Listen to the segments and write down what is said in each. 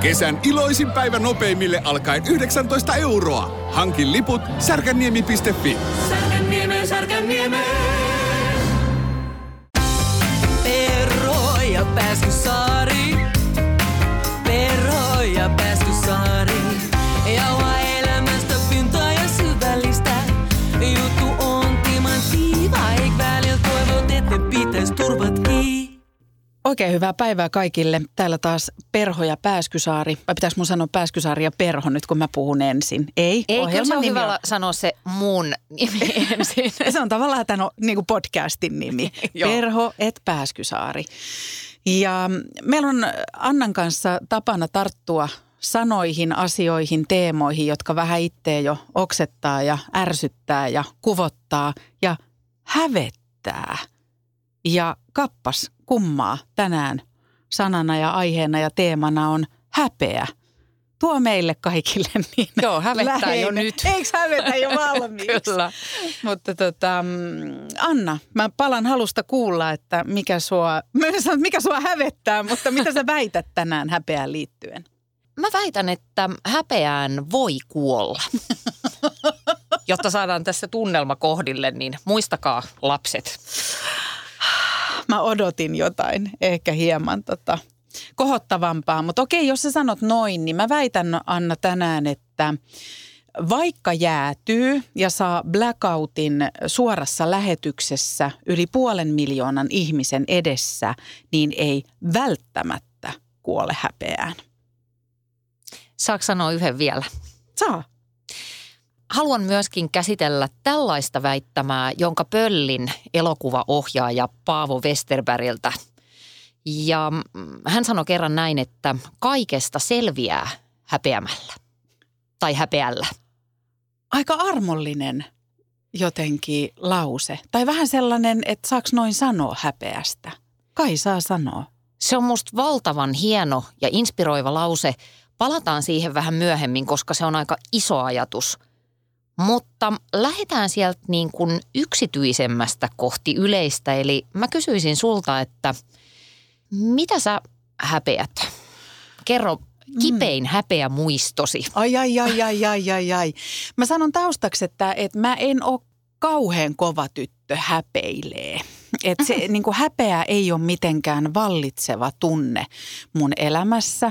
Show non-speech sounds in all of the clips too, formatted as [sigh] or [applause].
Kesän iloisin päivä nopeimille alkaen 19 euroa. Hankin liput särkänniemi.fi. Särkänniemi, Särkänniemi. Perro ja Pääskysaari. Perho Oikein hyvää päivää kaikille. Täällä taas Perho ja Pääskysaari. Vai pitäis mun sanoa Pääskysaari ja Perho nyt, kun mä puhun ensin? Ei, Ei, kyllä se on hyvä sanoa se mun nimi [laughs] ensin. Se on tavallaan tämän niin kuin podcastin nimi. [laughs] Perho et Pääskysaari. Ja meillä on Annan kanssa tapana tarttua sanoihin, asioihin, teemoihin, jotka vähän itseä jo oksettaa ja ärsyttää ja kuvottaa ja hävettää. Ja kappas kummaa tänään sanana ja aiheena ja teemana on häpeä. Tuo meille kaikille [laughs] niin Joo, hävettää jo läheinen. nyt. Eikö hävetä jo valmiiksi? [laughs] Kyllä. Mutta tota, mm, Anna, mä palan halusta kuulla, että mikä sua, mä en sano, että mikä sua hävettää, mutta mitä sä väität tänään häpeään liittyen? Mä väitän, että häpeään voi kuolla. Jotta saadaan tässä tunnelma kohdille, niin muistakaa lapset. Mä odotin jotain, ehkä hieman tota, kohottavampaa, mutta okei, jos sä sanot noin, niin mä väitän Anna tänään, että vaikka jäätyy ja saa blackoutin suorassa lähetyksessä yli puolen miljoonan ihmisen edessä, niin ei välttämättä kuole häpeään. Saako sanoa yhden vielä? Saa. Haluan myöskin käsitellä tällaista väittämää, jonka Pöllin elokuvaohjaaja Paavo Westerbergiltä. Ja mm, hän sanoi kerran näin, että kaikesta selviää häpeämällä. Tai häpeällä. Aika armollinen jotenkin lause. Tai vähän sellainen, että saaks noin sanoa häpeästä. Kai saa sanoa. Se on musta valtavan hieno ja inspiroiva lause. Palataan siihen vähän myöhemmin, koska se on aika iso ajatus. Mutta lähdetään sieltä niin kuin yksityisemmästä kohti yleistä. Eli mä kysyisin sulta, että mitä sä häpeät? Kerro kipein häpeä muistosi. Ai, ai, ai, ai, ai, ai, ai. Mä sanon taustaksi, että, että mä en ole kauhean kova tyttö häpeilee. Että se [laughs] niin kuin häpeä ei ole mitenkään vallitseva tunne mun elämässä.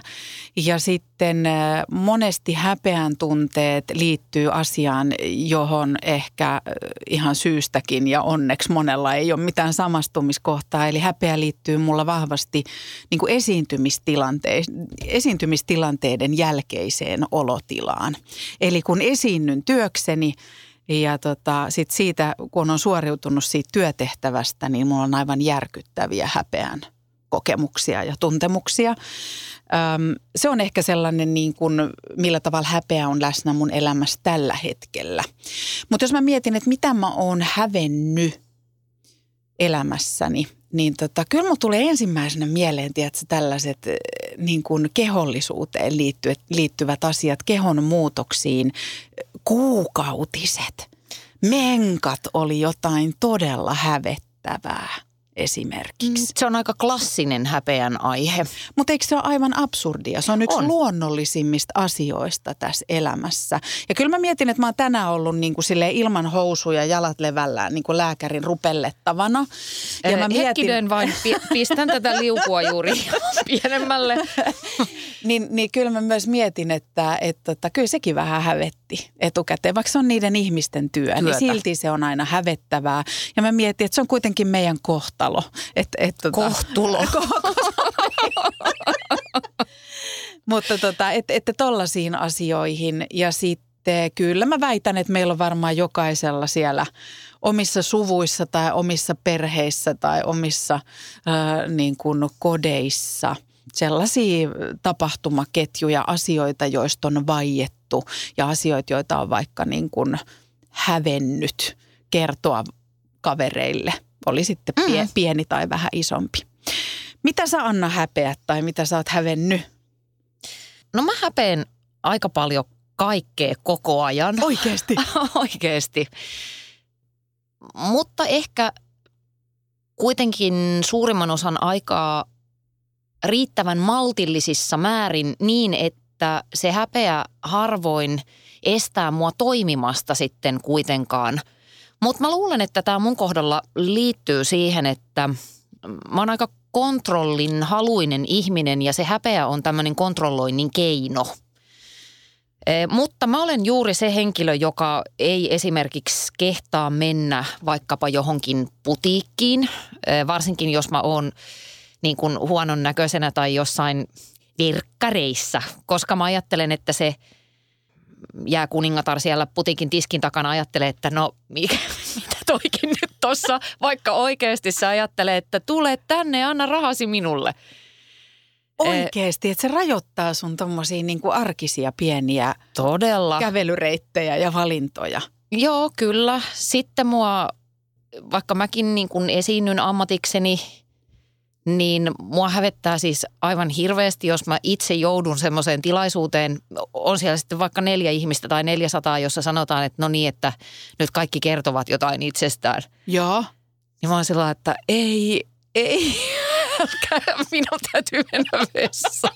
Ja sitten monesti häpeän tunteet liittyy asiaan, johon ehkä ihan syystäkin ja onneksi monella ei ole mitään samastumiskohtaa. Eli häpeä liittyy mulla vahvasti niin kuin esiintymistilante- esiintymistilanteiden jälkeiseen olotilaan. Eli kun esiinnyn työkseni, ja tota, sit siitä, kun on suoriutunut siitä työtehtävästä, niin mulla on aivan järkyttäviä häpeän kokemuksia ja tuntemuksia. Öm, se on ehkä sellainen, niin kuin, millä tavalla häpeä on läsnä mun elämässä tällä hetkellä. Mutta jos mä mietin, että mitä mä oon hävennyt elämässäni, niin tota, kyllä mulla tulee ensimmäisenä mieleen, tiedätkö, tällaiset eh, niin kuin kehollisuuteen liittyvät, liittyvät asiat, kehon muutoksiin, kuukautiset, menkat oli jotain todella hävettävää esimerkiksi. Se on aika klassinen häpeän aihe. Mutta eikö se ole aivan absurdia? Se on yksi On. luonnollisimmista asioista tässä elämässä. Ja kyllä mä mietin, että mä oon tänään ollut niin kuin ilman housuja jalat levällään niin kuin lääkärin rupellettavana. Ja mä mietin, Hetkinen vain, pi- pistän tätä liukua juuri [laughs] pienemmälle. niin, niin kyllä mä myös mietin, että, että, että kyllä sekin vähän hävetti etukäteen. Vaikka se on niiden ihmisten työ, Työtä. niin silti se on aina hävettävää. Ja mä mietin, että se on kuitenkin meidän kohtalo. Että, että, Kohtulo. [laughs] Mutta tota, että että tollaisiin asioihin ja sitten kyllä mä väitän, että meillä on varmaan jokaisella siellä omissa suvuissa tai omissa perheissä tai omissa äh, niin kuin kodeissa sellaisia tapahtumaketjuja, asioita, joista on vaiettu ja asioita, joita on vaikka niin kuin hävennyt kertoa kavereille. Oli sitten pie, pieni tai vähän isompi. Mitä sä Anna häpeät tai mitä sä oot hävennyt? No mä häpeen aika paljon kaikkea koko ajan. Oikeesti? [laughs] Oikeesti. Mutta ehkä kuitenkin suurimman osan aikaa riittävän maltillisissa määrin niin, että se häpeä harvoin estää mua toimimasta sitten kuitenkaan. Mutta mä luulen, että tämä mun kohdalla liittyy siihen, että mä oon aika kontrollin haluinen ihminen ja se häpeä on tämmöinen kontrolloinnin keino – Eh, mutta mä olen juuri se henkilö, joka ei esimerkiksi kehtaa mennä vaikkapa johonkin putiikkiin, eh, varsinkin jos mä oon niin kuin huonon näköisenä tai jossain virkkareissa, koska mä ajattelen, että se jää kuningatar siellä putiikin tiskin takana ajattelee, että no mikä, [laughs] mitä toikin nyt tossa, vaikka oikeasti se ajattelee, että tule tänne ja anna rahasi minulle – Oikeasti, että se rajoittaa sun tommosia niin kuin arkisia pieniä Todella. kävelyreittejä ja valintoja. Joo, kyllä. Sitten mua, vaikka mäkin niin kuin esiinnyn ammatikseni, niin mua hävettää siis aivan hirveästi, jos mä itse joudun semmoiseen tilaisuuteen. On siellä sitten vaikka neljä ihmistä tai 400, jossa sanotaan, että no niin, että nyt kaikki kertovat jotain itsestään. Joo. Niin mä oon sillä että ei, ei, [laughs] minun täytyy mennä vessaan.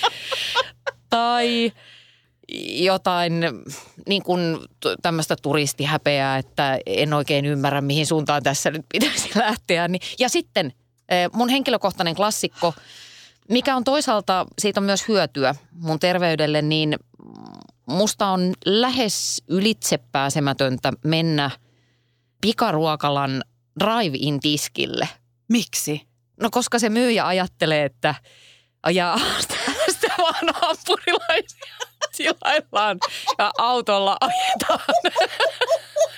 [laughs] tai jotain niin kuin tämmöistä turistihäpeää, että en oikein ymmärrä, mihin suuntaan tässä nyt pitäisi [laughs] lähteä. Niin, ja sitten mun henkilökohtainen klassikko, mikä on toisaalta, siitä on myös hyötyä mun terveydelle, niin musta on lähes ylitsepääsemätöntä mennä pikaruokalan drive-in tiskille – Miksi? No koska se myyjä ajattelee, että ja tästä vaan hampurilaisia tilaillaan ja autolla ajetaan.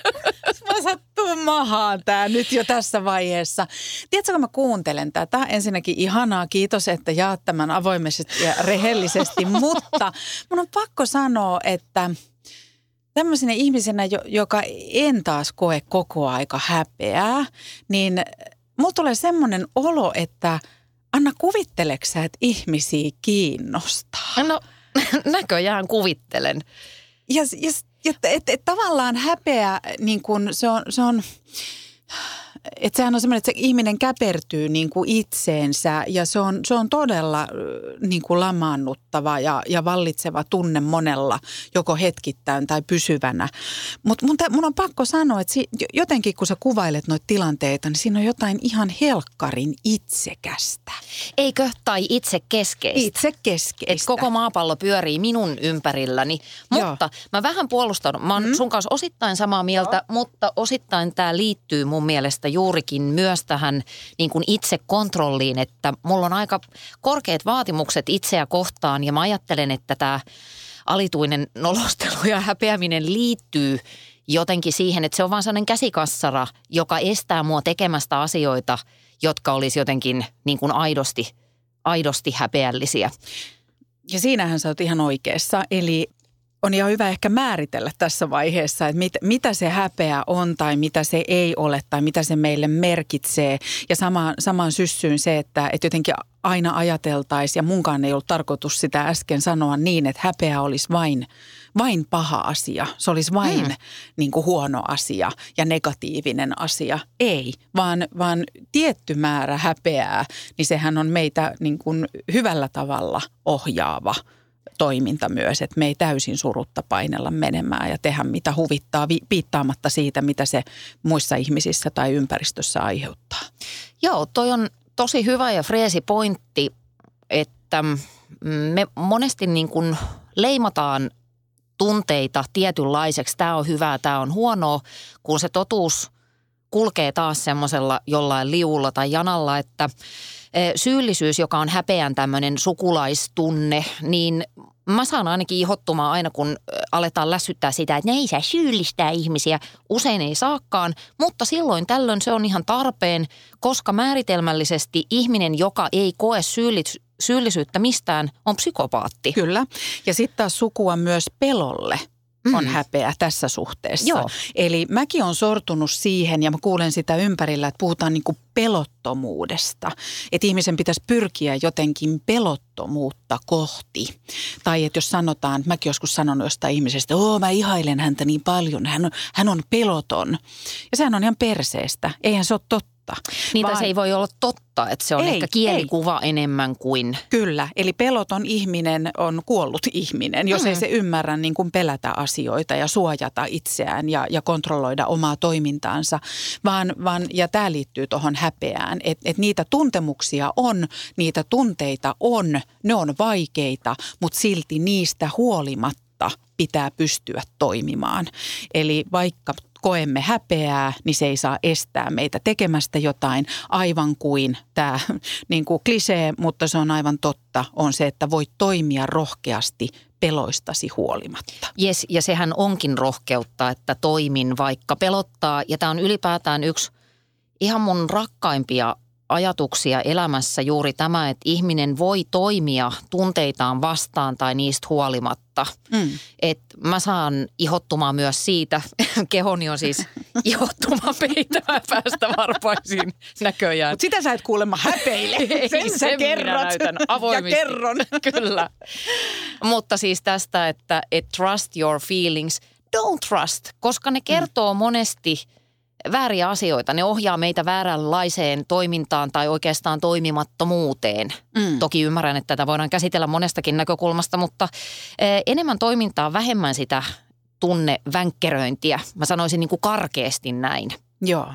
[laughs] Mä sattuu mahaan tää nyt jo tässä vaiheessa. Tiedätkö, kun mä kuuntelen tätä? Ensinnäkin ihanaa, kiitos, että jaat tämän avoimesti ja rehellisesti, [laughs] mutta mun on pakko sanoa, että tämmöisenä ihmisenä, joka en taas koe koko aika häpeää, niin mulla tulee semmoinen olo, että Anna kuvitteleksä, että ihmisiä kiinnostaa? No [laughs] näköjään kuvittelen. Ja, ja, ja et, et, tavallaan häpeä, niin kun se on, se on että sehän on semmoinen, että se ihminen käpertyy niin kuin itseensä ja se on, se on todella niin kuin lamaannuttava ja, ja vallitseva tunne monella, joko hetkittäin tai pysyvänä. Mutta mun, mun on pakko sanoa, että si, jotenkin kun sä kuvailet noita tilanteita, niin siinä on jotain ihan helkkarin itsekästä. Eikö? Tai itse keskeistä. Itse keskeistä. Et koko maapallo pyörii minun ympärilläni. Mutta Joo. mä vähän puolustan, mä oon mm. sun kanssa osittain samaa mieltä, Joo. mutta osittain tämä liittyy mun mielestä juurikin myös tähän niin kuin itse kontrolliin, että mulla on aika korkeat vaatimukset itseä kohtaan ja mä ajattelen, että tämä alituinen nolostelu ja häpeäminen liittyy jotenkin siihen, että se on vaan sellainen käsikassara, joka estää mua tekemästä asioita, jotka olisi jotenkin niin kuin aidosti, aidosti häpeällisiä. Ja siinähän sä oot ihan oikeassa. Eli on ihan hyvä ehkä määritellä tässä vaiheessa, että mit, mitä se häpeä on tai mitä se ei ole tai mitä se meille merkitsee. Ja sama, samaan syssyyn se, että, että jotenkin aina ajateltaisiin, ja munkaan ei ollut tarkoitus sitä äsken sanoa niin, että häpeä olisi vain, vain paha asia. Se olisi vain hmm. niin kuin huono asia ja negatiivinen asia. Ei, vaan, vaan tietty määrä häpeää, niin sehän on meitä niin kuin hyvällä tavalla ohjaava – toiminta myös, että me ei täysin surutta painella menemään ja tehdä mitä huvittaa, piittaamatta siitä, mitä se muissa ihmisissä tai ympäristössä aiheuttaa. Joo, toi on tosi hyvä ja freesi pointti, että me monesti niin kuin leimataan tunteita tietynlaiseksi. Tämä on hyvää, tämä on huonoa, kun se totuus kulkee taas semmoisella jollain liulla tai janalla, että – syyllisyys, joka on häpeän tämmöinen sukulaistunne, niin mä saan ainakin ihottumaan aina, kun aletaan lässyttää sitä, että ne ei saa syyllistää ihmisiä. Usein ei saakaan, mutta silloin tällöin se on ihan tarpeen, koska määritelmällisesti ihminen, joka ei koe syyllis- syyllisyyttä mistään, on psykopaatti. Kyllä. Ja sitten taas sukua myös pelolle on mm. häpeä tässä suhteessa. Joo. Eli mäkin on sortunut siihen ja mä kuulen sitä ympärillä, että puhutaan niin kuin pelottomuudesta. Että ihmisen pitäisi pyrkiä jotenkin pelottomuutta kohti. Tai että jos sanotaan, mäkin joskus sanonut jostain ihmisestä, oo mä ihailen häntä niin paljon, hän on, hän on peloton. Ja sehän on ihan perseestä, eihän se ole totta Niitä vaan- se ei voi olla totta, että se on Ei, ehkä kielikuva enemmän kuin... Kyllä, eli peloton ihminen on kuollut ihminen, jos mm. ei se ymmärrä niin kuin pelätä asioita ja suojata itseään ja, ja kontrolloida omaa toimintaansa. Vaan, vaan, ja tämä liittyy tuohon häpeään, että et niitä tuntemuksia on, niitä tunteita on, ne on vaikeita, mutta silti niistä huolimatta pitää pystyä toimimaan. Eli vaikka koemme häpeää, niin se ei saa estää meitä tekemästä jotain aivan kuin tämä [laughs] niin kuin klisee, mutta se on aivan totta, on se, että voit toimia rohkeasti peloistasi huolimatta. Yes, ja sehän onkin rohkeutta, että toimin vaikka pelottaa. Ja tämä on ylipäätään yksi ihan mun rakkaimpia ajatuksia elämässä juuri tämä, että ihminen voi toimia tunteitaan vastaan tai niistä huolimatta. Mm. Et mä saan ihottumaan myös siitä, [laughs] kehoni on siis [laughs] ihottuma peittämään päästä varpaisiin näköjään. Mutta sitä sä et kuulemma häpeile. [laughs] Ei, Sen sä sen minä kerrot. näytän avoimesti. Ja kerron. Kyllä. Mutta siis tästä, että et trust your feelings, don't trust, koska ne kertoo monesti vääriä asioita. Ne ohjaa meitä vääränlaiseen toimintaan tai oikeastaan toimimattomuuteen. Mm. Toki ymmärrän, että tätä voidaan käsitellä monestakin näkökulmasta, mutta eh, enemmän toimintaa, vähemmän sitä tunnevänkkeröintiä. Mä sanoisin niin kuin karkeasti näin. Joo.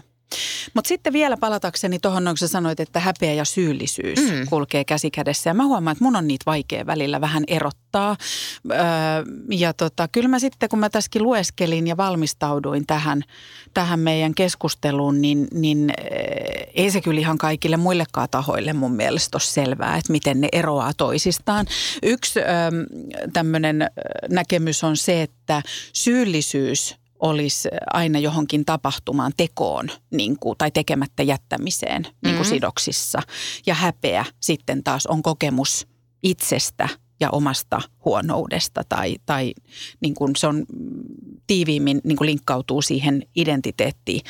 Mutta sitten vielä palatakseni tuohon, kun sä sanoit, että häpeä ja syyllisyys mm. kulkee käsi kädessä. Ja mä huomaan, että mun on niitä vaikea välillä vähän erottaa. Öö, ja tota, kyllä mä sitten, kun mä tässäkin lueskelin ja valmistauduin tähän, tähän meidän keskusteluun, niin, niin äh, ei se kyllä ihan kaikille muillekaan tahoille mun mielestä ole selvää, että miten ne eroaa toisistaan. Yksi öö, tämmöinen näkemys on se, että syyllisyys olisi aina johonkin tapahtumaan, tekoon niin kuin, tai tekemättä jättämiseen niin kuin Mhm. sidoksissa. Ja häpeä sitten taas on kokemus itsestä ja omasta huonoudesta tai, tai niin kuin se on tiiviimmin niin kuin linkkautuu siihen identiteettiin.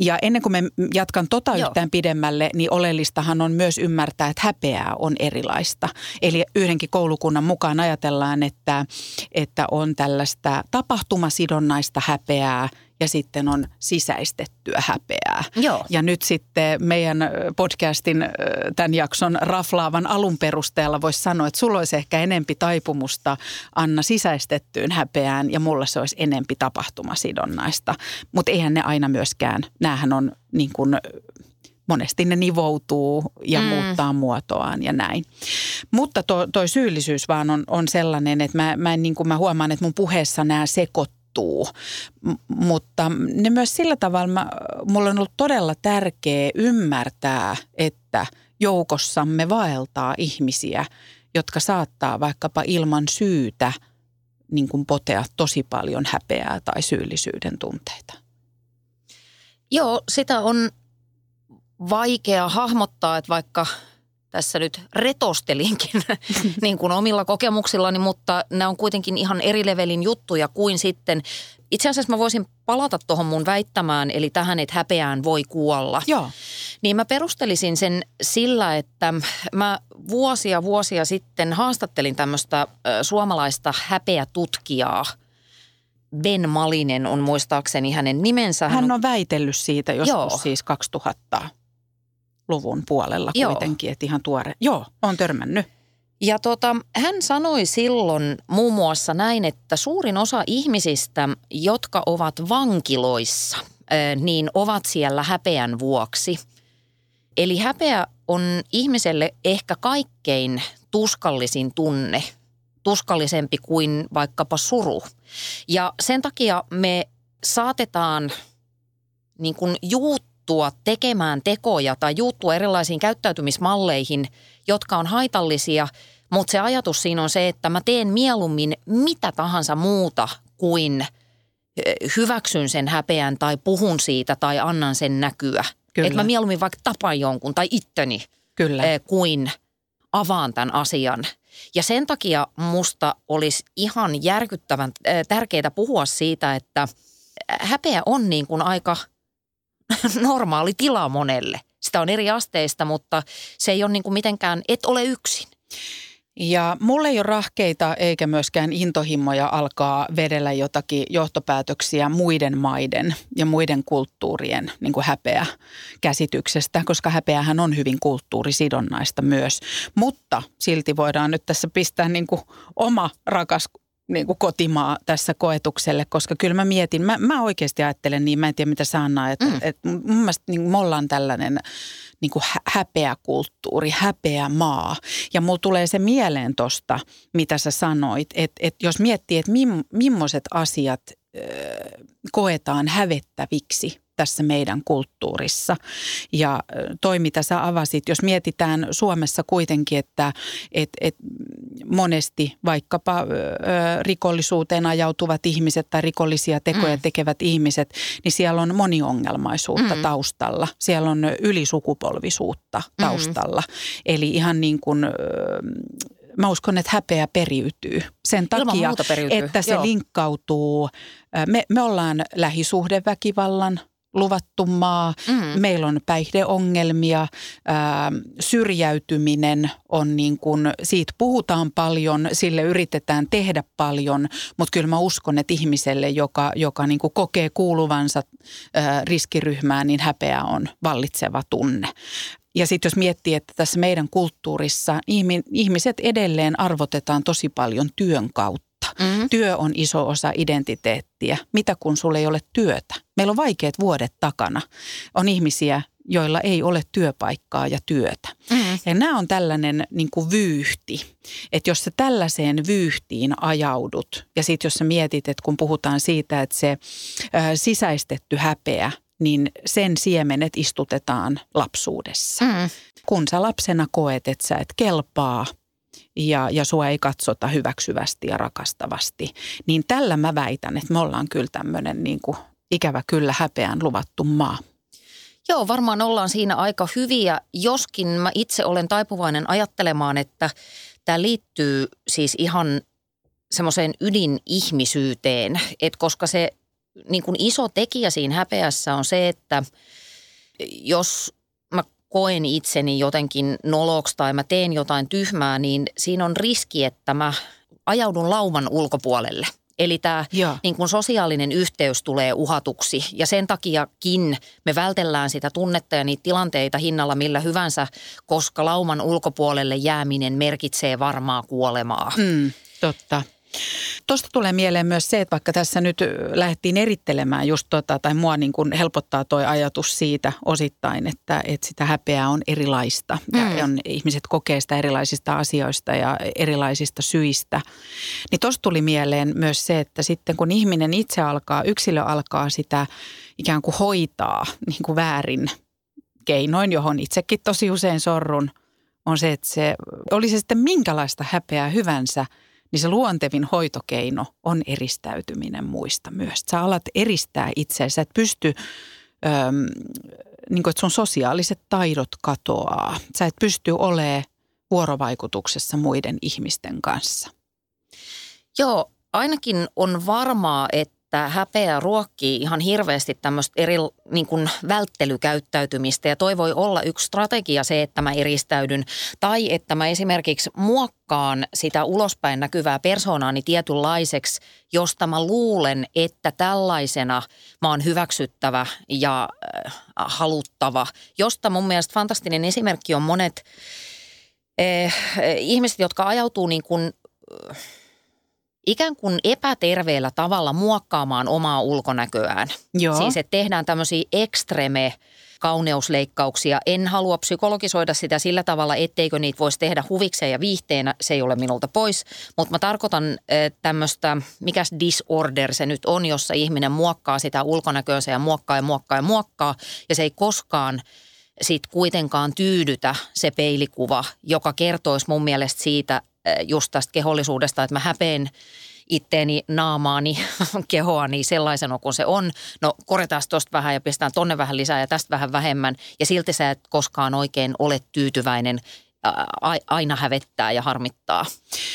Ja ennen kuin me jatkan tota Joo. yhtään pidemmälle, niin oleellistahan on myös ymmärtää, että häpeää on erilaista. Eli yhdenkin koulukunnan mukaan ajatellaan, että, että on tällaista tapahtumasidonnaista häpeää ja sitten on sisäistettyä häpeää. Joo. Ja nyt sitten meidän podcastin tämän jakson raflaavan alun perusteella voisi sanoa, että sulla olisi ehkä enempi taipumusta Anna sisäistettyyn häpeään ja mulla se olisi enempi tapahtumasidonnaista. Mutta eihän ne aina myöskään, näähän on niin kuin, monesti ne nivoutuu ja mm. muuttaa muotoaan ja näin. Mutta to, toi syyllisyys vaan on, on sellainen, että mä, mä, en, niin kuin mä huomaan, että mun puheessa nämä sekoittuu. M- mutta ne myös sillä tavalla, mä, mulla on ollut todella tärkeää ymmärtää, että joukossamme vaeltaa ihmisiä, jotka saattaa vaikkapa ilman syytä niin kuin potea tosi paljon häpeää tai syyllisyyden tunteita. Joo, sitä on vaikea hahmottaa, että vaikka tässä nyt retostelinkin [laughs] niin kuin omilla kokemuksillani, mutta nämä on kuitenkin ihan eri levelin juttuja kuin sitten. Itse asiassa mä voisin palata tuohon mun väittämään, eli tähän, että häpeään voi kuolla. Joo. Niin mä perustelisin sen sillä, että mä vuosia vuosia sitten haastattelin tämmöistä suomalaista häpeätutkijaa. Ben Malinen on muistaakseni hänen nimensä. Hän on väitellyt siitä joskus Joo. siis 2000-luvun puolella Joo. kuitenkin, että ihan tuore. Joo, on törmännyt. Ja tota, hän sanoi silloin muun muassa näin, että suurin osa ihmisistä, jotka ovat vankiloissa, niin ovat siellä häpeän vuoksi. Eli häpeä on ihmiselle ehkä kaikkein tuskallisin tunne, tuskallisempi kuin vaikkapa suru. Ja sen takia me saatetaan niin kuin juuttua tekemään tekoja tai juuttua erilaisiin käyttäytymismalleihin, jotka on haitallisia, mutta se ajatus siinä on se, että mä teen mieluummin mitä tahansa muuta kuin hyväksyn sen häpeän tai puhun siitä tai annan sen näkyä. Että mä mieluummin vaikka tapaan jonkun tai itteni Kyllä. kuin avaan tämän asian. Ja sen takia musta olisi ihan järkyttävän tärkeää puhua siitä, että häpeä on niin kuin aika [laughs] normaali tila monelle. Sitä on eri asteista, mutta se ei ole niin kuin mitenkään, et ole yksin. Ja mulla ei ole rahkeita eikä myöskään intohimoja alkaa vedellä jotakin johtopäätöksiä muiden maiden ja muiden kulttuurien niin kuin häpeä käsityksestä, koska häpeähän on hyvin kulttuurisidonnaista myös. Mutta silti voidaan nyt tässä pistää niin kuin oma rakas niin kuin kotimaa tässä koetukselle, koska kyllä mä mietin, mä, mä oikeasti ajattelen niin, mä en tiedä mitä sä Anna, että mm. et mun mielestä niin me ollaan tällainen niin kuin häpeä kulttuuri, häpeä maa. Ja mulla tulee se mieleen tosta, mitä sä sanoit, että, että jos miettii, että mim, millaiset asiat äh, koetaan hävettäviksi tässä meidän kulttuurissa. Ja toi, mitä sä avasit, jos mietitään Suomessa kuitenkin, että et, et monesti vaikkapa ö, rikollisuuteen ajautuvat ihmiset tai rikollisia tekoja mm. tekevät ihmiset, niin siellä on moniongelmaisuutta mm. taustalla. Siellä on ylisukupolvisuutta mm. taustalla. Mm. Eli ihan niin kuin... Ö, mä uskon, että häpeä periytyy sen takia, että se Joo. linkkautuu. Me, me ollaan lähisuhdeväkivallan luvattu maa, mm. meillä on päihdeongelmia, ää, syrjäytyminen on niin kuin, siitä puhutaan paljon, sille yritetään tehdä paljon, mutta kyllä mä uskon, että ihmiselle, joka, joka niin kuin kokee kuuluvansa ää, riskiryhmään, niin häpeä on vallitseva tunne. Ja sitten jos miettii, että tässä meidän kulttuurissa ihmiset edelleen arvotetaan tosi paljon työn kautta Mm-hmm. Työ on iso osa identiteettiä. Mitä kun sulla ei ole työtä? Meillä on vaikeat vuodet takana. On ihmisiä, joilla ei ole työpaikkaa ja työtä. Mm-hmm. Ja nämä on tällainen niin kuin vyyhti, että jos sä tällaiseen vyyhtiin ajaudut ja sitten jos sä mietit, että kun puhutaan siitä, että se ä, sisäistetty häpeä, niin sen siemenet istutetaan lapsuudessa. Mm-hmm. Kun sä lapsena koet, että sä et kelpaa – ja, ja sua ei katsota hyväksyvästi ja rakastavasti. Niin tällä mä väitän, että me ollaan kyllä tämmöinen niin kuin ikävä kyllä häpeän luvattu maa. Joo, varmaan ollaan siinä aika hyviä, joskin mä itse olen taipuvainen ajattelemaan, että tämä liittyy siis ihan semmoiseen ydinihmisyyteen, että koska se niin kuin iso tekijä siinä häpeässä on se, että jos koen itseni jotenkin noloksi tai mä teen jotain tyhmää, niin siinä on riski, että mä ajaudun lauman ulkopuolelle. Eli tämä niin kun sosiaalinen yhteys tulee uhatuksi ja sen takiakin me vältellään sitä tunnetta ja niitä tilanteita hinnalla millä hyvänsä, koska lauman ulkopuolelle jääminen merkitsee varmaa kuolemaa. Mm, totta. Tuosta tulee mieleen myös se, että vaikka tässä nyt lähdettiin erittelemään just tota, tai mua niin kuin helpottaa toi ajatus siitä osittain, että, että sitä häpeää on erilaista mm. ja on, ihmiset kokee sitä erilaisista asioista ja erilaisista syistä. Niin tuosta tuli mieleen myös se, että sitten kun ihminen itse alkaa, yksilö alkaa sitä ikään kuin hoitaa niin kuin väärin keinoin, johon itsekin tosi usein sorrun, on se, että se oli se sitten minkälaista häpeää hyvänsä – niin se luontevin hoitokeino on eristäytyminen muista myös. Sä alat eristää itseäsi, et pysty, äm, niin kuin, että sun sosiaaliset taidot katoaa. Sä et pysty olemaan vuorovaikutuksessa muiden ihmisten kanssa. Joo, ainakin on varmaa, että että häpeä ruokkii ihan hirveästi tämmöistä eri niin kuin välttelykäyttäytymistä. Ja toi voi olla yksi strategia se, että mä eristäydyn. Tai että mä esimerkiksi muokkaan sitä ulospäin näkyvää persoonaani tietynlaiseksi, josta mä luulen, että tällaisena mä oon hyväksyttävä ja äh, haluttava, josta mun mielestä fantastinen esimerkki on monet äh, ihmiset, jotka ajautuu niin kuin äh, ikään kuin epäterveellä tavalla muokkaamaan omaa ulkonäköään. Joo. Siis että tehdään tämmöisiä ekstreme kauneusleikkauksia. En halua psykologisoida sitä sillä tavalla, etteikö niitä voisi tehdä huvikseen ja viihteenä. Se ei ole minulta pois. Mutta mä tarkoitan tämmöistä, mikäs disorder se nyt on, jossa ihminen muokkaa sitä ulkonäköönsä ja muokkaa ja muokkaa ja muokkaa. Ja se ei koskaan sitten kuitenkaan tyydytä se peilikuva, joka kertoisi mun mielestä siitä, just tästä kehollisuudesta, että mä häpeen itteeni, naamaani, [laughs] kehoani sellaisena kuin se on. No korjataan tuosta vähän ja pistetään tonne vähän lisää ja tästä vähän vähemmän. Ja silti sä et koskaan oikein ole tyytyväinen aina hävettää ja harmittaa.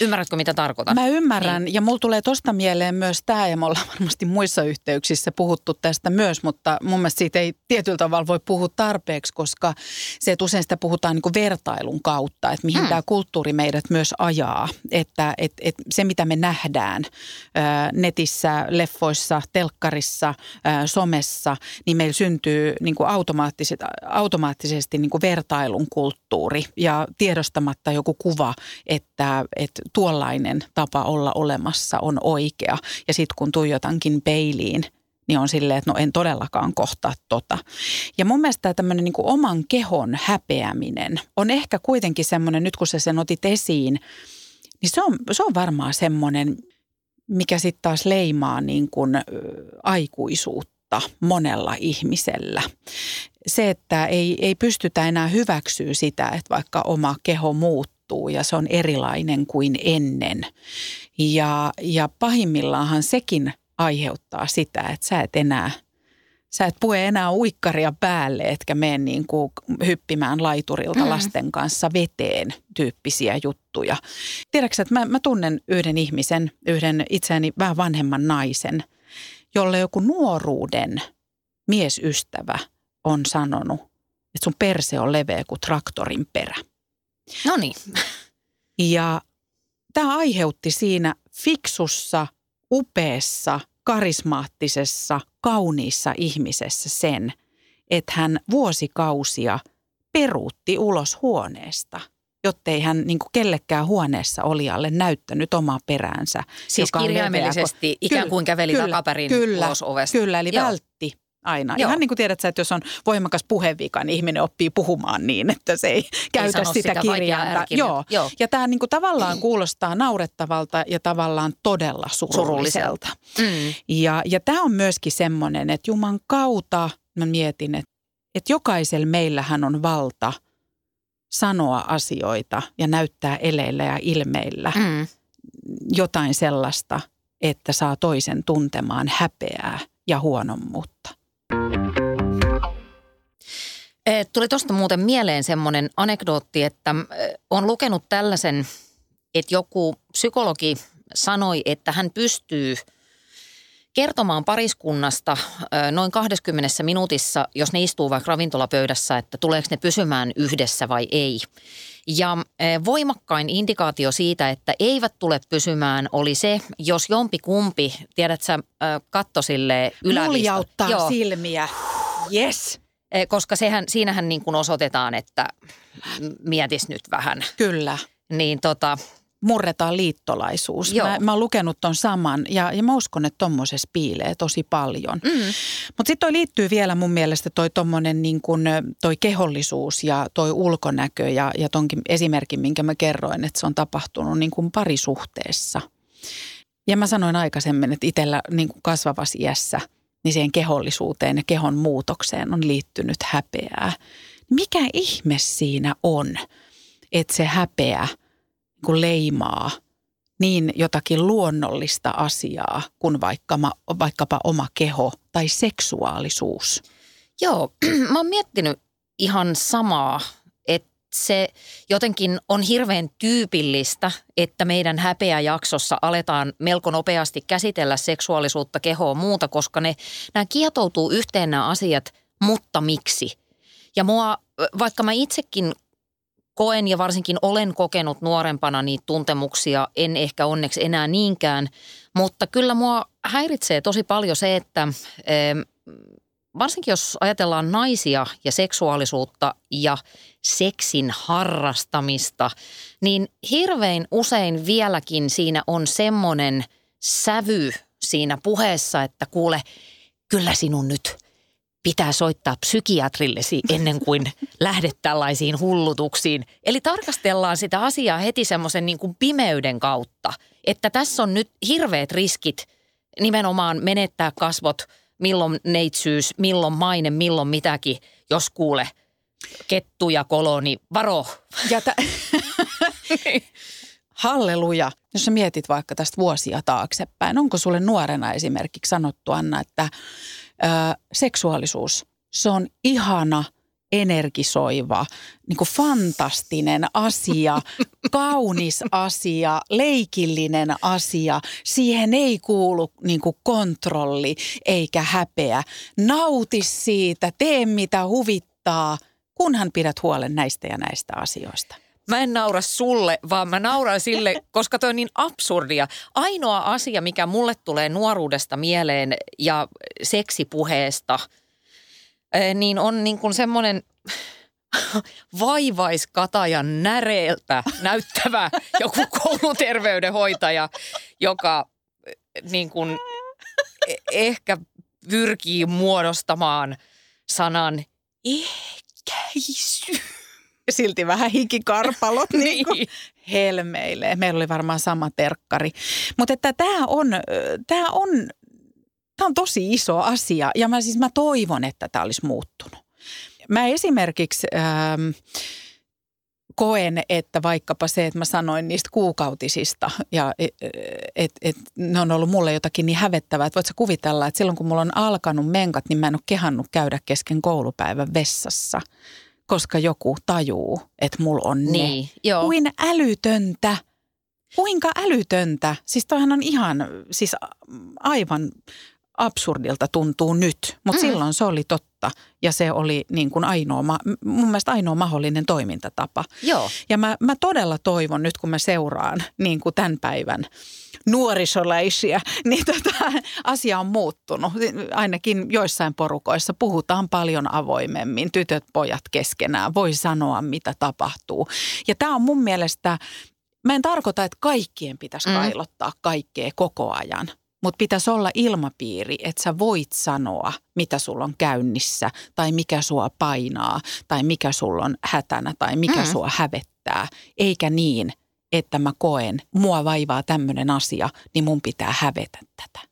Ymmärrätkö, mitä tarkoitan? Mä ymmärrän niin. ja mulla tulee tosta mieleen myös tämä ja me ollaan varmasti muissa yhteyksissä puhuttu tästä myös, mutta mun mielestä siitä ei tietyllä tavalla voi puhua tarpeeksi, koska se, että usein sitä puhutaan niin kuin vertailun kautta, että mihin hmm. tämä kulttuuri meidät myös ajaa. Että et, et se, mitä me nähdään ää, netissä, leffoissa, telkkarissa, somessa, niin meillä syntyy niin kuin automaattisesti, automaattisesti niin kuin vertailun kulttuuri ja tiedostamatta joku kuva, että, että tuollainen tapa olla olemassa on oikea. Ja sitten kun tuijotankin peiliin, niin on silleen, että no en todellakaan kohtaa tota. Ja mun mielestä tämmöinen niin oman kehon häpeäminen on ehkä kuitenkin semmoinen, nyt kun sä sen otit esiin, niin se on, se on varmaan semmoinen, mikä sitten taas leimaa niin kuin aikuisuutta monella ihmisellä. Se, että ei, ei pystytä enää hyväksyä sitä, että vaikka oma keho muuttuu ja se on erilainen kuin ennen. Ja, ja pahimmillaanhan sekin aiheuttaa sitä, että sä et enää Sä et pue enää uikkaria päälle, etkä mene niin kuin hyppimään laiturilta mm. lasten kanssa veteen tyyppisiä juttuja. Tiedätkö, että mä, mä tunnen yhden ihmisen, yhden itseäni vähän vanhemman naisen, jolle joku nuoruuden miesystävä on sanonut, että sun perse on leveä kuin traktorin perä. No niin. Ja tämä aiheutti siinä fiksussa, upeassa, karismaattisessa, kauniissa ihmisessä sen, että hän vuosikausia peruutti ulos huoneesta – jottei hän niin kuin kellekään huoneessa olijalle näyttänyt omaa peräänsä. Siis joka kirjaimellisesti leveä, ikään kuin käveli kyllä, takaperin kyllä, ulos ovesta. Kyllä, eli Joo. vältti aina. Joo. Ihan niin kuin tiedät sä, että jos on voimakas puhevika, niin ihminen oppii puhumaan niin, että se ei, ei käytä sitä, sitä kirjainta. Joo. Joo. Ja tämä niin kuin tavallaan kuulostaa naurettavalta ja tavallaan todella surulliselta. Mm. Ja, ja tämä on myöskin semmoinen, että Juman kautta mä mietin, että, että jokaisella meillähän on valta sanoa asioita ja näyttää eleillä ja ilmeillä mm. jotain sellaista, että saa toisen tuntemaan häpeää ja huonommuutta. Eh, tuli tuosta muuten mieleen semmoinen anekdootti, että eh, on lukenut tällaisen, että joku psykologi sanoi, että hän pystyy kertomaan pariskunnasta eh, noin 20 minuutissa, jos ne istuu vaikka ravintolapöydässä, että tuleeko ne pysymään yhdessä vai ei. Ja voimakkain indikaatio siitä, että eivät tule pysymään, oli se, jos jompi kumpi, tiedät sä, katto sille ylävistä. Muljauttaa Joo. silmiä. Yes. Koska sehän, siinähän niin kuin osoitetaan, että mietis nyt vähän. Kyllä. Niin tota, murretaan liittolaisuus. Joo. Mä, mä oon lukenut ton saman ja, ja mä uskon, että tommosessa piilee tosi paljon. Mm. Mutta sitten toi liittyy vielä mun mielestä toi tommonen niin kun, toi kehollisuus ja toi ulkonäkö ja, ja tonkin esimerkin, minkä mä kerroin, että se on tapahtunut niin kuin parisuhteessa. Ja mä sanoin aikaisemmin, että itsellä niin kuin kasvavassa iässä, niin siihen kehollisuuteen ja kehon muutokseen on liittynyt häpeää. Mikä ihme siinä on, että se häpeä – kuin leimaa niin jotakin luonnollista asiaa kuin vaikka, vaikkapa oma keho tai seksuaalisuus. Joo, [clears throat] mä oon miettinyt ihan samaa, se jotenkin on hirveän tyypillistä, että meidän häpeäjaksossa aletaan melko nopeasti käsitellä seksuaalisuutta, kehoa muuta, koska ne, nämä kietoutuu yhteen nämä asiat, mutta miksi? Ja mua, vaikka mä itsekin koen ja varsinkin olen kokenut nuorempana niitä tuntemuksia, en ehkä onneksi enää niinkään, mutta kyllä mua häiritsee tosi paljon se, että varsinkin jos ajatellaan naisia ja seksuaalisuutta ja seksin harrastamista, niin hirveän usein vieläkin siinä on semmoinen sävy siinä puheessa, että kuule, kyllä sinun nyt – pitää soittaa psykiatrillesi ennen kuin [laughs] lähdet tällaisiin hullutuksiin. Eli tarkastellaan sitä asiaa heti semmoisen niin kuin pimeyden kautta, että tässä on nyt hirveät riskit nimenomaan menettää kasvot, milloin neitsyys, milloin maine, milloin mitäkin, jos kuule kettu ja koloni, varo. Ja tä- Halleluja. Jos sä mietit vaikka tästä vuosia taaksepäin, onko sulle nuorena esimerkiksi sanottu, Anna, että ö, seksuaalisuus, se on ihana energisoiva, niin kuin fantastinen asia, [laughs] kaunis asia, leikillinen asia. Siihen ei kuulu niin kuin kontrolli eikä häpeä. Nauti siitä, tee mitä huvittaa, kunhan pidät huolen näistä ja näistä asioista. Mä en naura sulle, vaan mä nauran sille, [laughs] koska toi on niin absurdia. Ainoa asia, mikä mulle tulee nuoruudesta mieleen ja seksipuheesta, eh, niin on niin kuin semmoinen [laughs] vaivaiskatajan näreeltä näyttävä joku [laughs] kouluterveydenhoitaja, joka eh, niin kuin e- ehkä pyrkii muodostamaan sanan ehkäisy. Silti vähän hikikarpalot niin kuin Niin. helmeilee. Meillä oli varmaan sama terkkari. Mutta että tämä on, tämä on, tämä on tosi iso asia ja mä siis mä toivon, että tämä olisi muuttunut. Mä esimerkiksi ähm, koen, että vaikkapa se, että mä sanoin niistä kuukautisista ja että et, et, ne on ollut mulle jotakin niin hävettävää, että voit sä kuvitella, että silloin kun mulla on alkanut menkat, niin mä en ole kehannut käydä kesken koulupäivän vessassa, koska joku tajuu, että mulla on ne. Niin, joo. Kuin älytöntä. Kuinka älytöntä? Siis toihan on ihan, siis aivan absurdilta tuntuu nyt, mutta mm. silloin se oli totta ja se oli niin kuin ainoa, mun mielestä ainoa mahdollinen toimintatapa. Joo. Ja mä, mä todella toivon nyt, kun mä seuraan niin kuin tämän päivän nuorisolaisia, [laughs] niin tota, asia on muuttunut. Ainakin joissain porukoissa puhutaan paljon avoimemmin, tytöt, pojat keskenään, voi sanoa mitä tapahtuu. Ja tämä on mun mielestä, mä en tarkoita, että kaikkien pitäisi Mm. kailottaa kaikkea koko ajan. Mutta pitäisi olla ilmapiiri, että sä voit sanoa, mitä sulla on käynnissä, tai mikä sua painaa, tai mikä sulla on hätänä, tai mikä Mm. sua hävettää. Eikä niin, että mä koen, mua vaivaa tämmöinen asia, niin mun pitää hävetä tätä.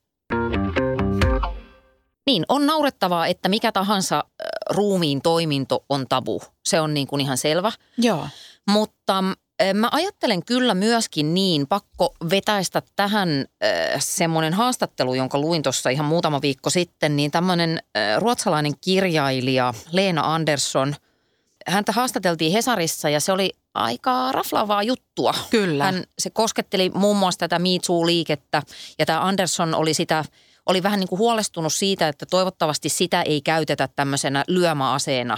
Niin, on naurettavaa, että mikä tahansa äh, ruumiin toiminto on tabu. Se on niin kuin ihan selvä. Joo. Mutta äh, mä ajattelen kyllä myöskin niin, pakko vetäistä tähän äh, semmoinen haastattelu, jonka luin tuossa ihan muutama viikko sitten, niin tämmöinen äh, ruotsalainen kirjailija Leena Andersson, häntä haastateltiin Hesarissa ja se oli aika raflaavaa juttua. Kyllä. Hän, se kosketteli muun muassa tätä Me Too-liikettä ja tämä Andersson oli sitä, oli vähän niin kuin huolestunut siitä, että toivottavasti sitä ei käytetä tämmöisenä lyömäaseena,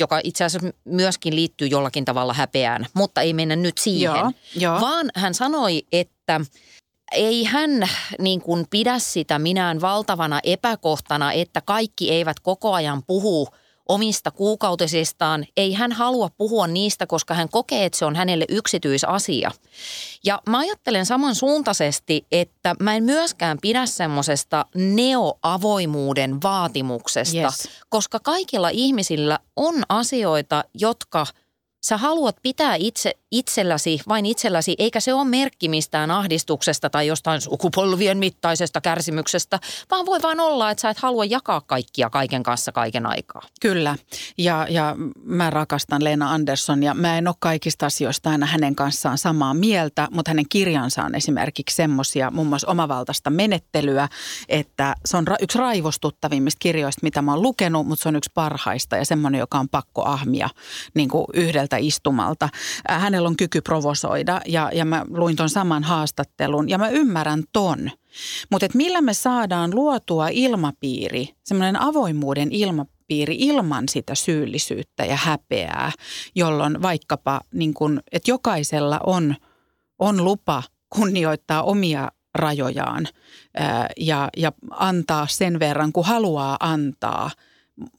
joka itse asiassa myöskin liittyy jollakin tavalla häpeään, mutta ei mennä nyt siihen. Joo, joo. Vaan hän sanoi, että ei hän niin kuin pidä sitä minään valtavana epäkohtana, että kaikki eivät koko ajan puhu omista kuukautisistaan. Ei hän halua puhua niistä, koska hän kokee, että se on hänelle yksityisasia. Ja mä ajattelen samansuuntaisesti, että mä en myöskään pidä semmoisesta neoavoimuuden vaatimuksesta, Yes. koska kaikilla ihmisillä on asioita, jotka sä haluat pitää itse, itselläsi, vain itselläsi, eikä se ole merkki mistään ahdistuksesta tai jostain sukupolvien mittaisesta kärsimyksestä, vaan voi vaan olla, että sä et halua jakaa kaikkia kaiken kanssa kaiken aikaa. Kyllä, ja, ja mä rakastan Leena Andersson ja mä en ole kaikista asioista aina hänen kanssaan samaa mieltä, mutta hänen kirjansa on esimerkiksi semmoisia, muun muassa omavaltaista menettelyä, että se on yksi raivostuttavimmista kirjoista, mitä mä oon lukenut, mutta se on yksi parhaista ja semmoinen, joka on pakko ahmia niin kuin yhdeltä istumalta. Äh, Hänellä on kyky provosoida ja, ja mä luin ton saman haastattelun ja mä ymmärrän ton. Mutta millä me saadaan luotua ilmapiiri, semmoinen avoimuuden ilmapiiri ilman sitä syyllisyyttä ja häpeää, jolloin vaikkapa, niin kun, että jokaisella on, on lupa kunnioittaa omia rajojaan ää, ja, ja antaa sen verran, kun haluaa antaa.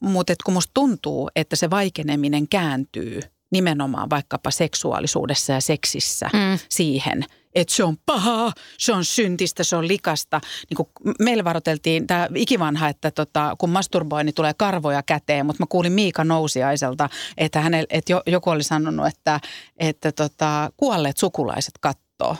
Mutta kun musta tuntuu, että se vaikeneminen kääntyy nimenomaan vaikkapa seksuaalisuudessa ja seksissä Mm. siihen, että se on pahaa, se on syntistä, se on likasta. Niin kuin meillä varoiteltiin tämä ikivanha, että tota, kun masturboin, niin tulee karvoja käteen, mutta mä kuulin Miika Nousiaiselta, että, hänellä, että jo- joku oli sanonut, että, että tota, kuolleet sukulaiset kattoo.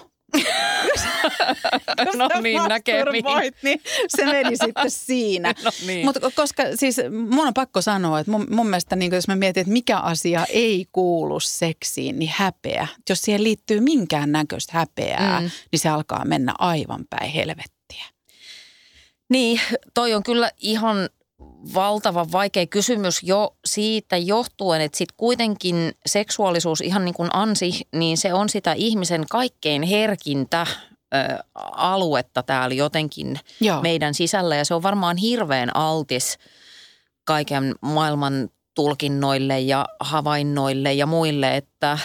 No niin, näkemiin. Niin se meni sitten siinä. [laughs] No niin. Mutta koska siis mun on pakko sanoa, että mun, mun mielestä niin jos mä mietin, että mikä asia ei kuulu seksiin, niin häpeä. Jos siihen liittyy minkään näköistä häpeää, mm. niin se alkaa mennä aivan päin helvettiä. Niin, toi on kyllä ihan valtavan vaikea kysymys jo siitä johtuen, että sitten kuitenkin seksuaalisuus ihan niin kuin ansi, niin se on sitä ihmisen kaikkein herkintä ö, aluetta täällä jotenkin Joo. meidän sisällä ja se on varmaan hirveän altis kaiken maailman tulkinnoille ja havainnoille ja muille, että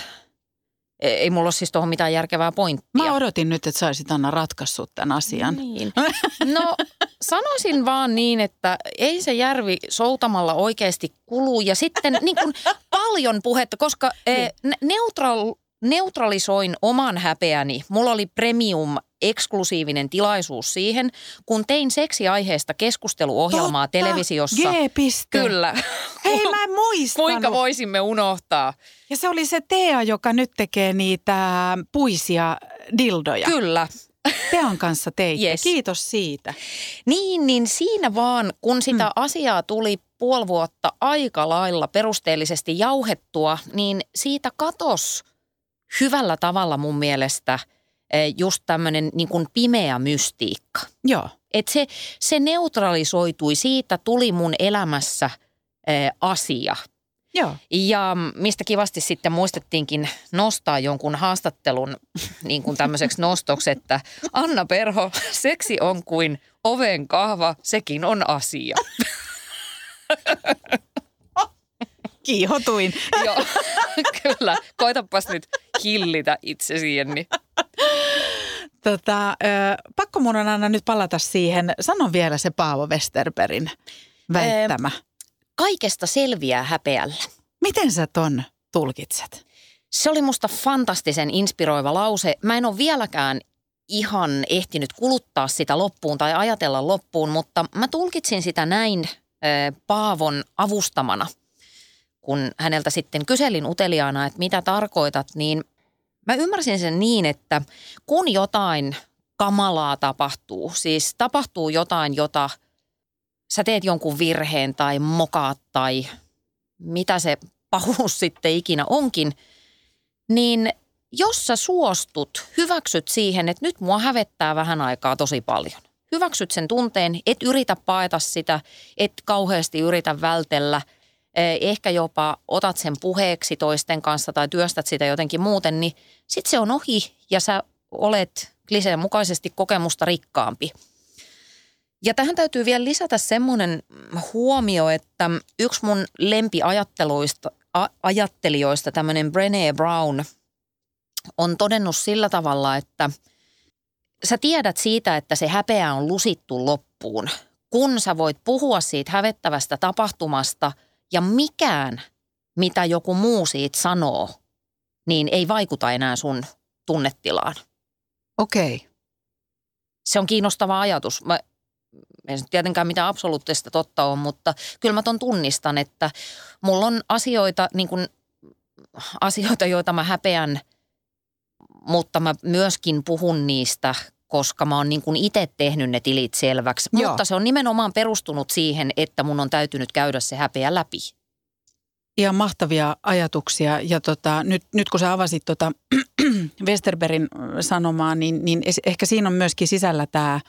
ei mulla ole siis tuohon mitään järkevää pointtia. Mä odotin nyt, että saisit Anna ratkaissut tämän asian. Niin. No sanoisin vaan niin, että ei se järvi soutamalla oikeasti kulu ja sitten niin kuin paljon puhetta, koska niin. neutral, neutralisoin oman häpeäni. Mulla oli premium eksklusiivinen tilaisuus siihen, kun tein seksiaiheesta keskusteluohjelmaa Totta, televisiossa. G-piste. Kyllä. Hei, mä en muistanut. Kuinka voisimme unohtaa? Ja se oli se Tea, joka nyt tekee niitä puisia dildoja. Kyllä. Tean kanssa teitte. Yes. Kiitos siitä. Niin, niin siinä vaan, kun sitä mm. asiaa tuli puoli vuotta aika lailla perusteellisesti jauhettua, niin siitä katos hyvällä tavalla mun mielestä just tämmöinen niin kuin pimeä mystiikka. Joo. Et se, se neutralisoitui, siitä tuli mun elämässä eh, asia. Joo. Ja mistä kivasti sitten muistettiinkin nostaa jonkun haastattelun [laughs] niin kuin tämmöiseksi nostoksi, että Anna Perho, seksi on kuin oven kahva, sekin on asia. [laughs] Kiihotuin. [laughs] Joo, kyllä. Koitapas nyt hillitä itsesi, Jenni. [laughs] Tota, ö, pakko mun on aina nyt palata siihen. Sanon vielä se Paavo Westerbergin väittämä. Kaikesta selviää häpeällä. Miten sä ton tulkitset? Se oli musta fantastisen inspiroiva lause. Mä en ole vieläkään ihan ehtinyt kuluttaa sitä loppuun tai ajatella loppuun, mutta mä tulkitsin sitä näin Paavon avustamana. Kun häneltä sitten kyselin uteliaana, että mitä tarkoitat, niin mä ymmärsin sen niin, että kun jotain kamalaa tapahtuu, siis tapahtuu jotain, jota sä teet jonkun virheen tai mokaat tai mitä se pahuus [laughs] sitten ikinä onkin, niin jos sä suostut, hyväksyt siihen, että nyt mua hävettää vähän aikaa tosi paljon. Hyväksyt sen tunteen, et yritä paeta sitä, et kauheasti yritä vältellä, ehkä jopa otat sen puheeksi toisten kanssa tai työstät sitä jotenkin muuten, niin sit se on ohi ja sä olet kliseen mukaisesti kokemusta rikkaampi. Ja tähän täytyy vielä lisätä semmoinen huomio, että yksi mun lempiajatteluista, ajattelijoista, tämmöinen Brené Brown, on todennut sillä tavalla, että sä tiedät siitä, että se häpeä on lusittu loppuun, kun sä voit puhua siitä hävettävästä tapahtumasta ja mikään, mitä joku muu siitä sanoo, niin ei vaikuta enää sun tunnetilaan. Okei. Okay. Se on kiinnostava ajatus. Mä se tietenkään mitään absoluuttista totta on, mutta kyllä mä ton tunnistan, että mulla on asioita, niin kuin, asioita, joita mä häpeän, mutta mä myöskin puhun niistä, koska mä oon niin kuin itse tehnyt ne tilit selväksi. Joo. Mutta se on nimenomaan perustunut siihen, että mun on täytynyt käydä se häpeä läpi. Ihan mahtavia ajatuksia. Ja tota, nyt, nyt kun sä avasit tota [clears throat] Westerbergin sanomaa, niin, niin ehkä siinä on myöskin sisällä tämä,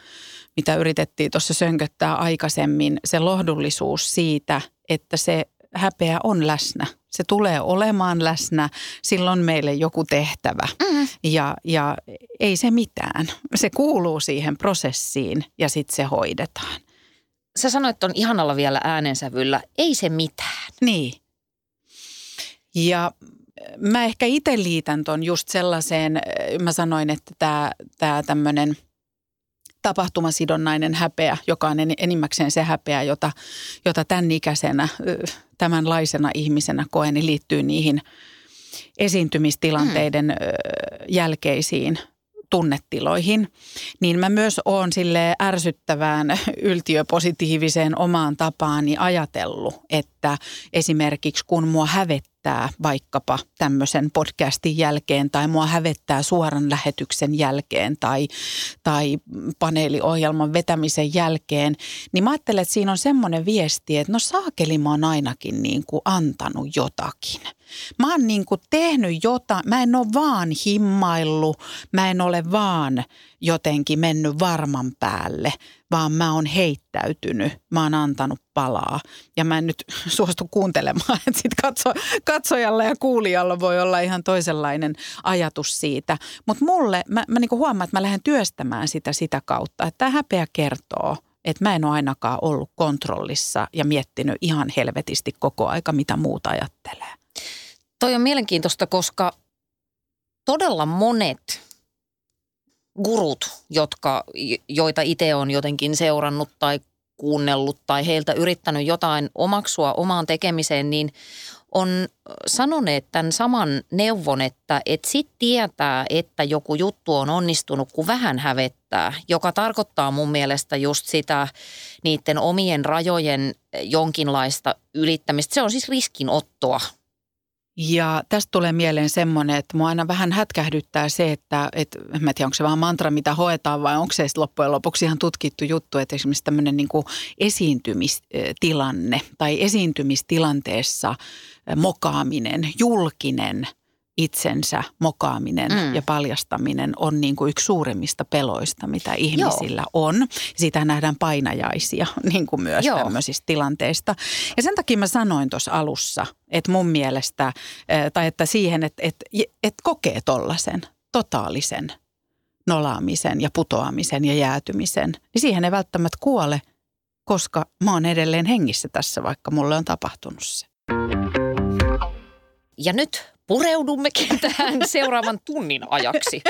mitä yritettiin tuossa sönköttää aikaisemmin, se lohdullisuus siitä, että se häpeä on läsnä. Se tulee olemaan läsnä, silloin meille joku tehtävä Mm. ja, ja ei se mitään. Se kuuluu siihen prosessiin ja sitten se hoidetaan. Sä sanoit on ihanalla vielä äänensävyllä, ei se mitään. Niin. Ja mä ehkä itse liitän ton just sellaiseen, mä sanoin, että tämä tämmöinen tapahtumasidonnainen häpeä, joka on en- enimmäkseen se häpeä, jota, jota tämän ikäisenä, tämänlaisena ihmisenä koen, niin liittyy niihin esiintymistilanteiden mm. jälkeisiin tunnetiloihin, niin mä myös oon sille ärsyttävään yltiöpositiiviseen omaan tapaani ajatellut, että esimerkiksi kun mua hävettää vaikkapa tämmöisen podcastin jälkeen tai mua hävettää suoran lähetyksen jälkeen tai, tai paneeliohjelman vetämisen jälkeen, niin mä ajattelen, että siinä on semmoinen viesti, että no saakeli mä oon ainakin niin kuin antanut jotakin. Mä oon niin kuin tehnyt jotain, mä en ole vaan himmaillut, mä en ole vaan jotenkin mennyt varman päälle, vaan mä oon heittäytynyt, mä oon antanut palaa. Ja mä en nyt [laughs] suostu kuuntelemaan, että sit katso, katsojalla ja kuulijalla voi olla ihan toisenlainen ajatus siitä. Mutta mulle, mä, mä niinku huomaan, että mä lähden työstämään sitä sitä kautta, että tämä häpeä kertoo, että mä en ole ainakaan ollut kontrollissa ja miettinyt ihan helvetisti koko aika, mitä muuta ajattelee. Toi on mielenkiintoista, koska todella monet gurut, jotka, joita itse on jotenkin seurannut tai kuunnellut tai heiltä yrittänyt jotain omaksua omaan tekemiseen, niin on sanoneet tämän saman neuvon, että et sit tietää, että joku juttu on onnistunut, kun vähän hävettää, joka tarkoittaa mun mielestä just sitä niiden omien rajojen jonkinlaista ylittämistä. Se on siis riskinottoa ja tästä tulee mieleen semmoinen, että mua aina vähän hätkähdyttää se, että, en mä tiedä, onko se vaan mantra, mitä hoetaan vai onko se loppujen lopuksi ihan tutkittu juttu, että esimerkiksi tämmöinen niin esiintymistilanne tai esiintymistilanteessa mokaaminen, julkinen – itsensä mokaaminen mm. ja paljastaminen on niin kuin yksi suurimmista peloista, mitä ihmisillä Joo. on. Siitä nähdään painajaisia [laughs] niin kuin myös Joo. tämmöisistä tilanteista. Ja sen takia mä sanoin tuossa alussa, että mun mielestä, tai että siihen, että, että, että kokee tollaisen totaalisen nolaamisen ja putoamisen ja jäätymisen, niin siihen ei välttämättä kuole, koska mä oon edelleen hengissä tässä, vaikka mulle on tapahtunut se. Ja nyt pureudummekin [laughs] tähän seuraavan tunnin ajaksi.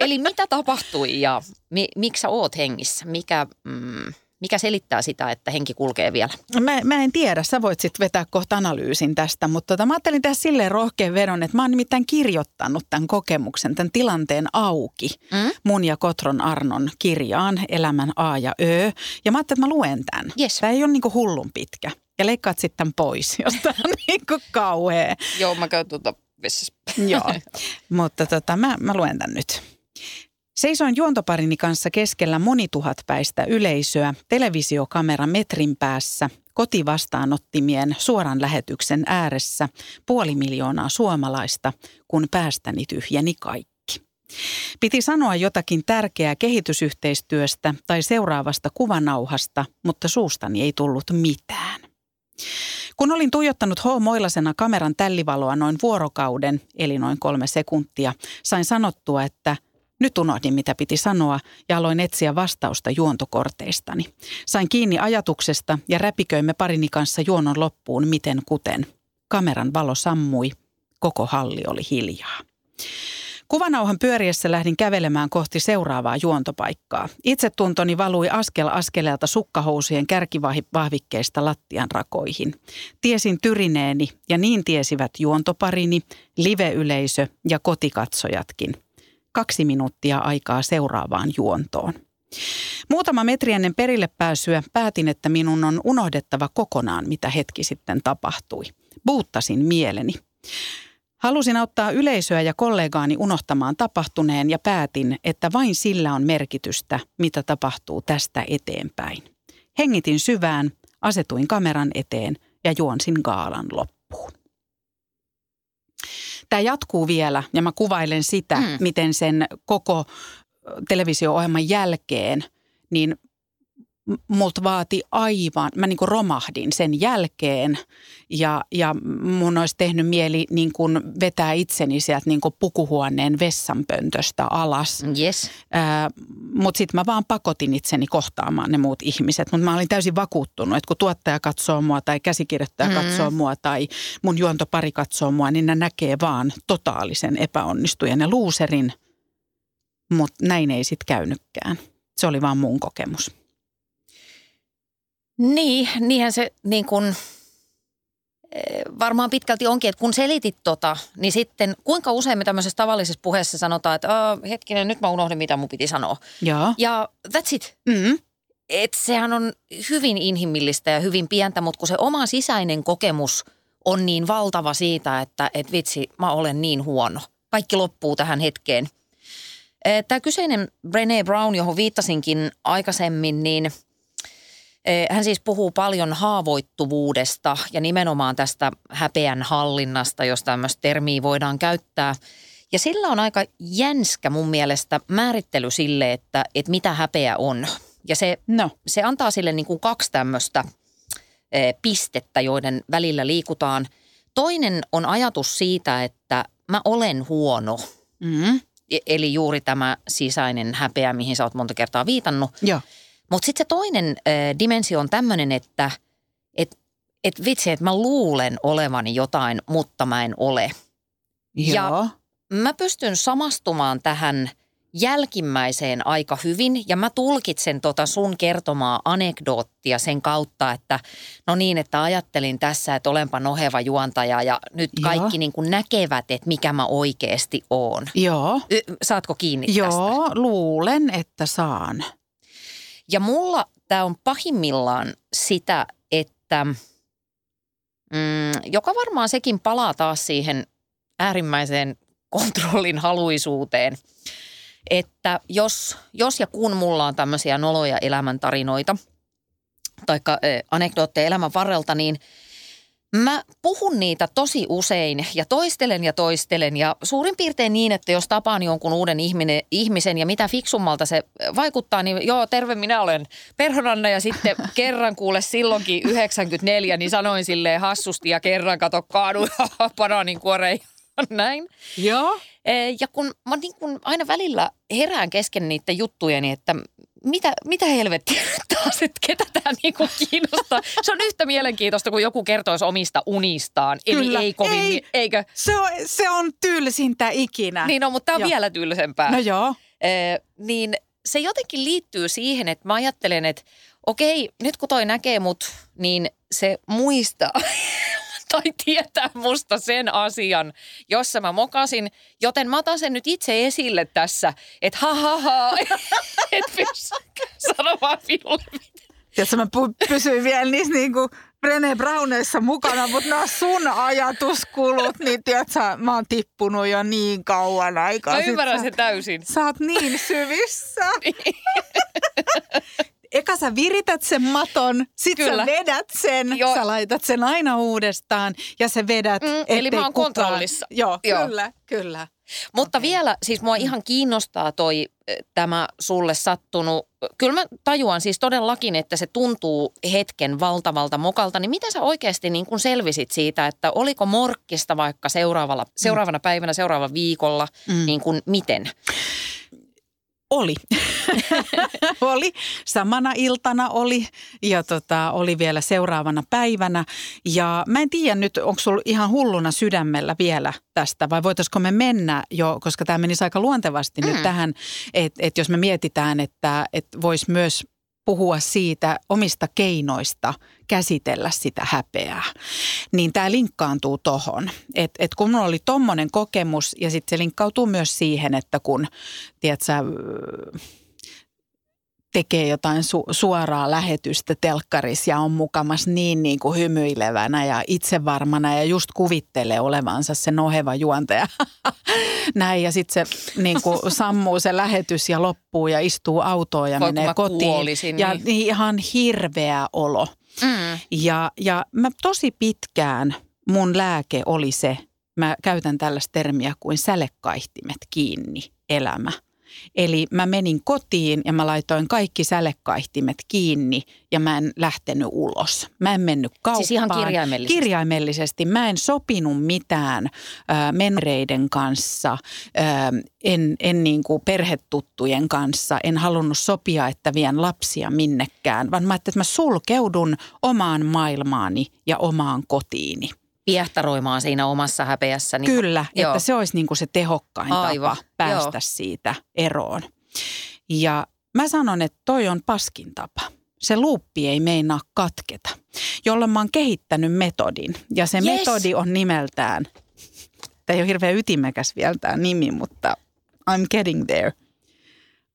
Eli mitä tapahtui ja mi, miksi sä oot hengissä? Mikä, mm, mikä selittää sitä, että henki kulkee vielä? Mä, mä en tiedä, sä voit sitten vetää kohta analyysin tästä, mutta tota, mä ajattelin tehdä silleen rohkean vedon, että mä oon nimittäin kirjoittanut tämän kokemuksen, tämän tilanteen auki mm? mun ja Kotron Arnon kirjaan Elämän A ja Ö. Ja mä ajattelin, että mä luen tämän. Yes. Tämä ei ole niinku hullun pitkä. Ja leikkaat sitten pois, [laughs] jos tämä on niinku kauhea. Joo, mä käyn tuota [laughs] Joo, mutta tota, mä, mä luen tämän nyt. Seisoin juontoparini kanssa keskellä monituhatpäistä yleisöä televisiokamera metrin päässä, kotivastaanottimien suoran lähetyksen ääressä puoli miljoonaa suomalaista, kun päästäni tyhjeni kaikki. Piti sanoa jotakin tärkeää kehitysyhteistyöstä tai seuraavasta kuvanauhasta, mutta suustani ei tullut mitään. Kun olin tuijottanut H-moilasena kameran tällivaloa noin vuorokauden, eli noin kolme sekuntia, sain sanottua, että nyt unohdin, mitä piti sanoa, ja aloin etsiä vastausta juontokorteistani. Sain kiinni ajatuksesta ja räpiköimme parini kanssa juonon loppuun miten kuten. Kameran valo sammui, koko halli oli hiljaa. Kuvanauhan pyöriessä lähdin kävelemään kohti seuraavaa juontopaikkaa. Itsetuntoni valui askel askeleelta sukkahousujen kärkivahvikkeista lattian rakoihin. Tiesin tyrineeni ja niin tiesivät juontoparini, live-yleisö ja kotikatsojatkin. Kaksi minuuttia aikaa seuraavaan juontoon. Muutama metri ennen perille pääsyä päätin, että minun on unohdettava kokonaan, mitä hetki sitten tapahtui. Buuttasin mieleni. Halusin auttaa yleisöä ja kollegaani unohtamaan tapahtuneen ja päätin, että vain sillä on merkitystä, mitä tapahtuu tästä eteenpäin. Hengitin syvään, asetuin kameran eteen ja juonsin gaalan loppuun. Tämä jatkuu vielä ja mä kuvailen sitä, mm. miten sen koko televisio-ohjelman jälkeen, niin multa vaati aivan, mä niin romahdin sen jälkeen ja, ja mun olisi tehnyt mieli niin kuin vetää itseni sieltä niin kuin pukuhuoneen vessanpöntöstä alas. Yes. Mutta sitten mä vaan pakotin itseni kohtaamaan ne muut ihmiset. Mutta mä olin täysin vakuuttunut, että kun tuottaja katsoo mua tai käsikirjoittaja mm. katsoo mua tai mun juontopari katsoo mua, niin ne näkee vaan totaalisen epäonnistujan ja luuserin. Mutta näin ei sitten käynytkään. Se oli vaan mun kokemus. Niin, niinhän se niin kuin, eh, varmaan pitkälti onkin, että kun selitit tota, niin sitten kuinka usein me tämmöisessä tavallisessa puheessa sanotaan, että hetkinen, nyt mä unohdin, mitä mun piti sanoa. Ja, ja that's it. Mm. Et sehän on hyvin inhimillistä ja hyvin pientä, mutta kun se oma sisäinen kokemus on niin valtava siitä, että et vitsi, mä olen niin huono. Kaikki loppuu tähän hetkeen. Eh, Tämä kyseinen Brené Brown, johon viittasinkin aikaisemmin, niin – Hän siis puhuu paljon haavoittuvuudesta ja nimenomaan tästä häpeän hallinnasta, jos tämmöistä termiä voidaan käyttää. Ja sillä on aika jänskä mun mielestä määrittely sille, että, että mitä häpeä on. Ja se, No, se antaa sille niin kuin kaksi tämmöistä eh, pistettä, joiden välillä liikutaan. Toinen on ajatus siitä, että mä olen huono. mm, Eli juuri tämä sisäinen häpeä, mihin sä oot monta kertaa viitannut. joo. Mutta sitten se toinen äh, dimensio on tämmöinen, että et, et vitsi, että mä luulen olevani jotain, mutta mä en ole. Ja- Joo. Mä pystyn samastumaan tähän jälkimmäiseen aika hyvin ja mä tulkitsen tota sun kertomaa anekdoottia sen kautta, että no niin, että ajattelin tässä, että olenpa noheva juontaja ja nyt Joo. kaikki niin kuin näkevät, että mikä mä oikeasti oon. Joo. Y- Saatko kiinni tästä? Joo, luulen, että saan. Ja mulla tämä on pahimmillaan sitä, että mm, joka varmaan sekin palaa taas siihen äärimmäiseen kontrollin haluisuuteen, että jos, jos ja kun mulla on tämmöisiä noloja elämäntarinoita tai anekdootteja elämän varrelta, niin Mä puhun niitä tosi usein ja toistelen ja toistelen ja suurin piirtein niin, että jos tapaan jonkun uuden ihminen, ihmisen ja mitä fiksummalta se vaikuttaa, niin joo, terve, minä olen Perhonanna ja sitten [laughs] kerran kuule silloinkin 94, niin sanoin silleen hassusti ja kerran kato kaadu [laughs] banaanin kuoreen näin. Joo. Eh, Ja kun mä niin kun aina välillä herään kesken niiden juttujeni, että mitä, mitä helvettiä taas, että ketä tämä niinku kiinnostaa. Se on yhtä mielenkiintoista, kun joku kertoisi omista unistaan. Eli Kyllä. ei kovin, Ei. ei. eikö? Se on, se on tylsintä ikinä. Niin on, mutta tämä on Joo. vielä tylsempää. No joo. Eh, niin se jotenkin liittyy siihen, että mä ajattelen, että okei, nyt kun toi näkee mut, niin se muistaa [laughs] tai tietää musta sen asian, jossa mä mokasin. Joten mä otan sen nyt itse esille tässä, että ha ha ha, [laughs] et pysty sanomaan minulle mitään. Tiedätkö, mä pysyin vielä niissä niinku Brené Browneissa mukana, mutta nämä sun ajatuskulut, niin tiedätkö, mä oon tippunut jo niin kauan aikaa. Mä ymmärrän sen täysin. Sä oot niin syvissä. [laughs] Eka sä virität sen maton, sit Kyllä. sä vedät sen, Joo. sä laitat sen aina uudestaan ja sä vedät, Mm, eli mä oon kukaan... kontrollissa. Joo, Joo. kyllä, kyllä. Mutta Okei. vielä, siis mua ihan kiinnostaa toi eh, tämä sulle sattunut. Kyllä mä tajuan siis todellakin, että se tuntuu hetken valtavalta mokalta. Niin mitä sä oikeasti niin kun selvisit siitä, että oliko morkkista vaikka seuraavalla, seuraavana päivänä, seuraavalla viikolla, Mm. niin kuin miten? Oli. [laughs] oli. Samana iltana oli ja tota, oli vielä seuraavana päivänä. Ja mä en tiedä nyt, onko sulla ihan hulluna sydämellä vielä tästä vai voitaisiko me mennä jo, koska tämä menisi aika luontevasti mm. nyt tähän, että et jos me mietitään, että et voisi myös puhua siitä omista keinoista käsitellä sitä häpeää, niin tämä linkkaantuu tohon. Että et kun mulla oli tommonen kokemus ja sitten se linkkautuu myös siihen, että kun, tiedätkö, tekee jotain su- suoraa lähetystä telkkarissa ja on mukamas niin, niin kuin hymyilevänä ja itsevarmana ja just kuvittelee olevansa se noheva juontaja. [laughs] Näin ja sitten se niin kuin sammuu se lähetys ja loppuu ja istuu autoon ja Voi, menee kotiin. kuolisin, ja niin. niin ihan hirveä olo. Mm. Ja, ja mä tosi pitkään mun lääke oli se, mä käytän tällaista termiä kuin sälekaihtimet kiinni elämä. Eli mä menin kotiin ja mä laitoin kaikki sälekaihtimet kiinni ja mä en lähtenyt ulos. Mä en mennyt kauppaan. Siis ihan kirjaimellisesti? Kirjaimellisesti. Mä en sopinut mitään äh, menreiden kanssa, äh, en, en niin kuin perhetuttujen kanssa. En halunnut sopia, että vien lapsia minnekään, vaan mä ajattelin, että mä sulkeudun omaan maailmaani ja omaan kotiini. Piehtaroimaan siinä omassa häpeässäni. Kyllä, Joo. että se olisi niin kuin se tehokkain Aivan, tapa päästä joo. siitä eroon. Ja mä sanon, että toi on paskin tapa. Se luuppi ei meinaa katketa, jolloin mä oon kehittänyt metodin. Ja se Yes. metodi on nimeltään, tämä ei ole hirveän ytimekäs vielä tämä nimi, mutta I'm getting there.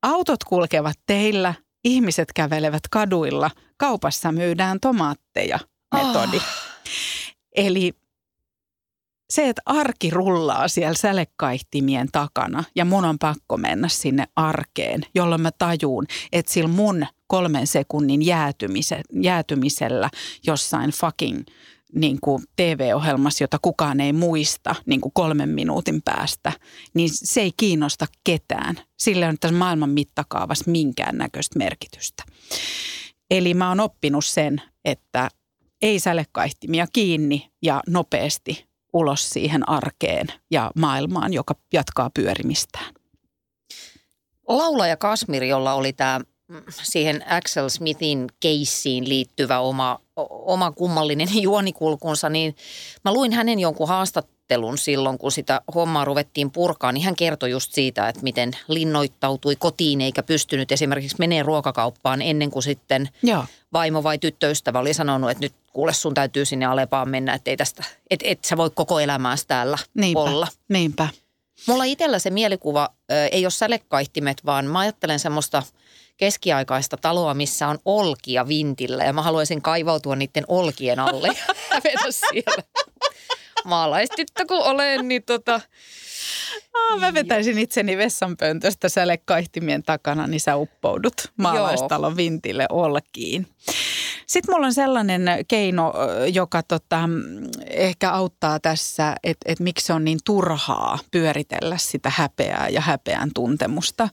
Autot kulkevat teillä, ihmiset kävelevät kaduilla, kaupassa myydään tomaatteja metodi. Ah. Eli se, että arki rullaa siellä sälekaihtimien takana ja mun on pakko mennä sinne arkeen, jolloin mä tajuun, että sillä mun kolmen sekunnin jäätymise, jäätymisellä jossain fucking niin kuin TV-ohjelmassa, jota kukaan ei muista niin kuin kolmen minuutin päästä, niin se ei kiinnosta ketään. Sillä ole tässä maailman mittakaavassa minkäännäköistä merkitystä. Eli mä oon oppinut sen, että ei sälekaihtimia kiinni ja nopeasti ulos siihen arkeen ja maailmaan, joka jatkaa pyörimistään. Laulaja Kasmir, jolla oli tämä siihen Axel Smithin keissiin liittyvä oma, oma kummallinen [laughs] juonikulkunsa, niin mä luin hänen jonkun haastattelun silloin, kun sitä hommaa ruvettiin purkaa, niin hän kertoi just siitä, että miten linnoittautui kotiin eikä pystynyt esimerkiksi menee ruokakauppaan ennen kuin sitten Joo. vaimo vai tyttöystävä oli sanonut, että nyt kuule sun täytyy sinne Alepaan mennä, että ei tästä, et, et sä voi koko elämääsi täällä Niinpä, olla. niinpä. Mulla itsellä se mielikuva ö, ei ole sälekaihtimet, vaan mä ajattelen semmoista keskiaikaista taloa, missä on olkia vintillä ja mä haluaisin kaivautua niiden olkien alle ja siellä. [laughs] Maalaistyttö kun olen, niin tota, Aa, mä vetäisin itseni vessanpöntöstä sälekaihtimien takana, niin sä uppoudut maalaistalon vintille olkiin. Sitten mulla on sellainen keino, ö, joka tota, mm, ehkä auttaa tässä, että et miksi on niin turhaa pyöritellä sitä häpeää ja häpeän tuntemusta.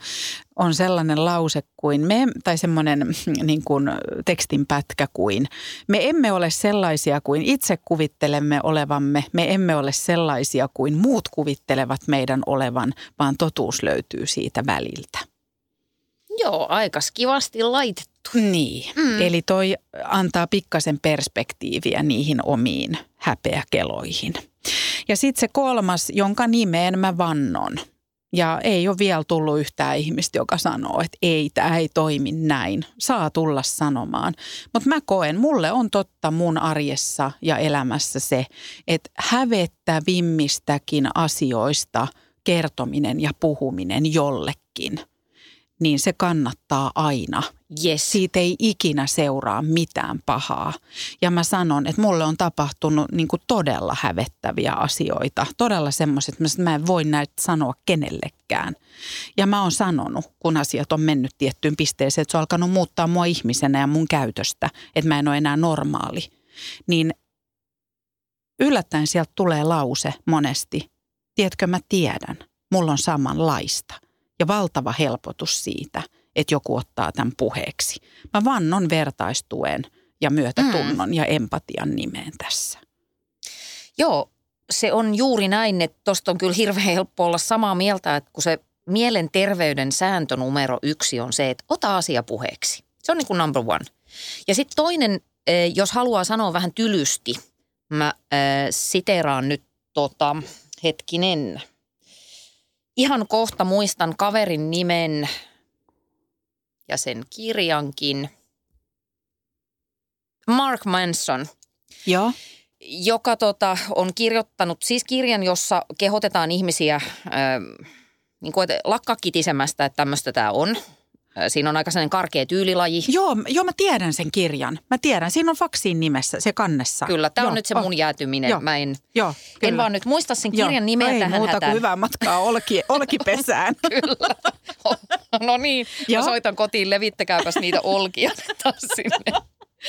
On sellainen lause kuin me, tai semmoinen niin kuin tekstinpätkä kuin, me emme ole sellaisia kuin itse kuvittelemme olevamme, me emme ole sellaisia kuin muut kuvittelevat meidän olevan, vaan totuus löytyy siitä väliltä. Joo, aika kivasti laitettu. Niin, mm. eli toi antaa pikkasen perspektiiviä niihin omiin häpeäkeloihin. Ja sitten se kolmas, jonka nimeen mä vannon. Ja ei ole vielä tullut yhtään ihmistä, joka sanoo, että ei, tämä ei toimi näin. Saa tulla sanomaan. Mutta mä koen, mulle on totta mun arjessa ja elämässä se, että hävettävimmistäkin asioista kertominen ja puhuminen jollekin, niin se kannattaa aina Yes. siitä ei ikinä seuraa mitään pahaa. Ja mä sanon, että mulle on tapahtunut niin kuin todella hävettäviä asioita. Todella semmoiset, että mä en voi näitä sanoa kenellekään. Ja mä oon sanonut, kun asiat on mennyt tiettyyn pisteeseen, että se on alkanut muuttaa mua ihmisenä ja mun käytöstä, että mä en ole enää normaali. Niin yllättäen sieltä tulee lause monesti, tiedätkö mä tiedän, mulla on samanlaista. Ja valtava helpotus siitä – että joku ottaa tämän puheeksi. Mä vannon vertaistuen ja myötätunnon mm. ja empatian nimeen tässä. Joo, se on juuri näin, että tuosta on kyllä hirveän helppo olla samaa mieltä, että kun se mielenterveyden sääntö numero yksi on se, että ota asia puheeksi. Se on niin kuin number one. Ja sitten toinen, eh, jos haluaa sanoa vähän tylysti, mä äh, siteeraan nyt tota, hetkinen. Ihan kohta muistan kaverin nimen ja sen kirjankin. Mark Manson Joo. joka tota, on kirjoittanut siis kirjan, jossa kehotetaan ihmisiä äh, niin kuin, että lakkaa kitisemästä, että tämmöistä tämä on. Siinä on aika sellainen karkea tyylilaji. Joo, joo, mä tiedän sen kirjan. Mä tiedän. Siinä on faksiin nimessä, se kannessa. Kyllä, tämä on Joo, nyt se oh. mun jäätyminen. Joo. Mä en, Joo, en vaan nyt muista sen Joo, kirjan nimeä ei tähän muuta hätään. kuin hyvää matkaa olki, [laughs] olkipesään. [laughs] Kyllä. No niin, mä Joo. soitan kotiin, levittäkääpäs niitä olkia taas sinne.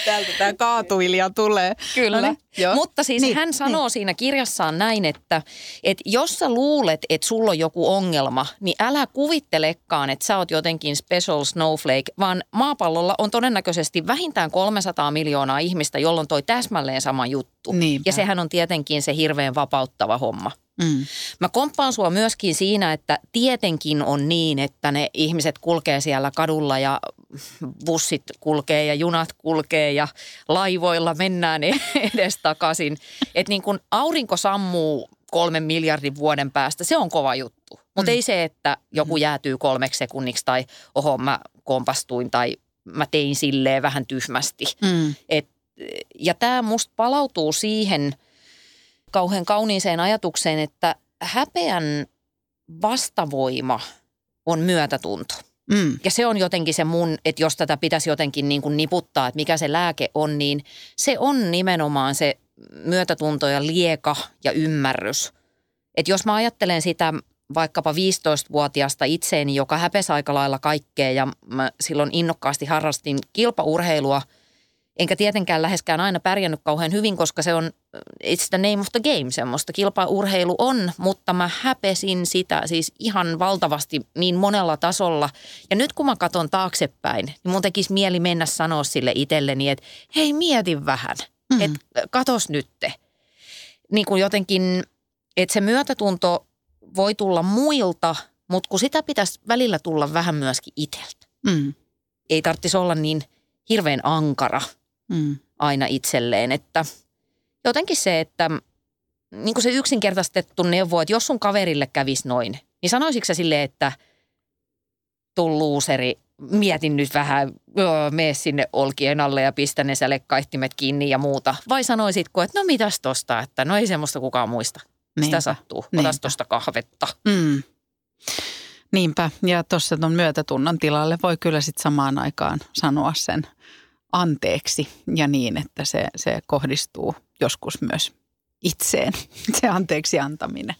Täältä tämä kaatuilija tulee. Kyllä. No niin, joo. Mutta siis Niin, hän sanoo siinä kirjassaan näin, että, että jos sä luulet, että sulla on joku ongelma, niin älä kuvittelekaan, että sä oot jotenkin special snowflake, vaan maapallolla on todennäköisesti vähintään 300 miljoonaa ihmistä, jolloin toi täsmälleen sama juttu. Niinpä. Ja sehän on tietenkin se hirveän vapauttava homma. Mm. Mä komppaan sua myöskin siinä, että tietenkin on niin, että ne ihmiset kulkee siellä kadulla ja bussit kulkee ja junat kulkee ja laivoilla mennään [laughs] edestakaisin. Että niin kun aurinko sammuu kolmen miljardin vuoden päästä, se on kova juttu. Mutta ei se, että joku jäätyy kolmeksi sekunniksi tai oho mä kompastuin tai mä tein silleen vähän tyhmästi. Mm. Et, ja tämä musta palautuu siihen kauhean kauniiseen ajatukseen, että häpeän vastavoima on myötätunto. Mm. Ja se on jotenkin se mun, että jos tätä pitäisi jotenkin niin kuin niputtaa, että mikä se lääke on, niin se on nimenomaan se myötätunto ja lieka ja ymmärrys. Että jos mä ajattelen sitä vaikkapa 15-vuotiaasta itseeni, joka häpesi aika lailla kaikkea ja mä silloin innokkaasti harrastin kilpaurheilua – Enkä tietenkään läheskään aina pärjännyt kauhean hyvin, koska se on it's the name of the game, semmoista kilpaurheilu on, mutta mä häpesin sitä siis ihan valtavasti niin monella tasolla. Ja nyt kun mä katson taaksepäin, niin mun tekisi mieli mennä sanoa sille itselleni, että hei mieti vähän, mm. että katos nytte. Niin kuin jotenkin, että se myötätunto voi tulla muilta, mutta kun sitä pitäisi välillä tulla vähän myöskin itseltä. Mm. Ei tarvitsisi olla niin hirveän ankara – mm. aina itselleen. Että jotenkin se, että niin kuin se yksinkertaistettu neuvo, että jos sun kaverille kävisi noin, niin sanoisitko sä silleen, että tuu luuseri, mietin nyt vähän, joo, mene sinne olkien alle ja pistä ne sälekkaihtimet kiinni ja muuta. Vai sanoisitko, että no mitäs tosta, että no ei semmoista kukaan muista. Niinpä. Sitä sattuu. Otas tosta kahvetta. Mm. Niinpä. Ja tuossa tuon myötätunnon tilalle voi kyllä sitten samaan aikaan sanoa sen anteeksi ja niin, että se, se kohdistuu joskus myös itseen, [laughs] se anteeksi antaminen.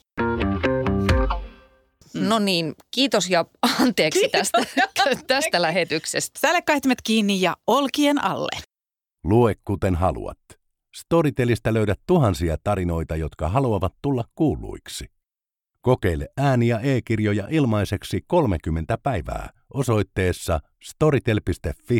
No niin, kiitos ja anteeksi kiitos. tästä, [laughs] tästä lähetyksestä. Sälekkaihtimet kiinni ja olkien alle. Lue kuten haluat. Storytelistä löydät tuhansia tarinoita, jotka haluavat tulla kuuluiksi. Kokeile ääni- ja e-kirjoja ilmaiseksi 30 päivää osoitteessa storytel.fi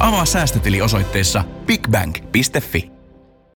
Avaa säästötili osoitteessa bigbang.fi.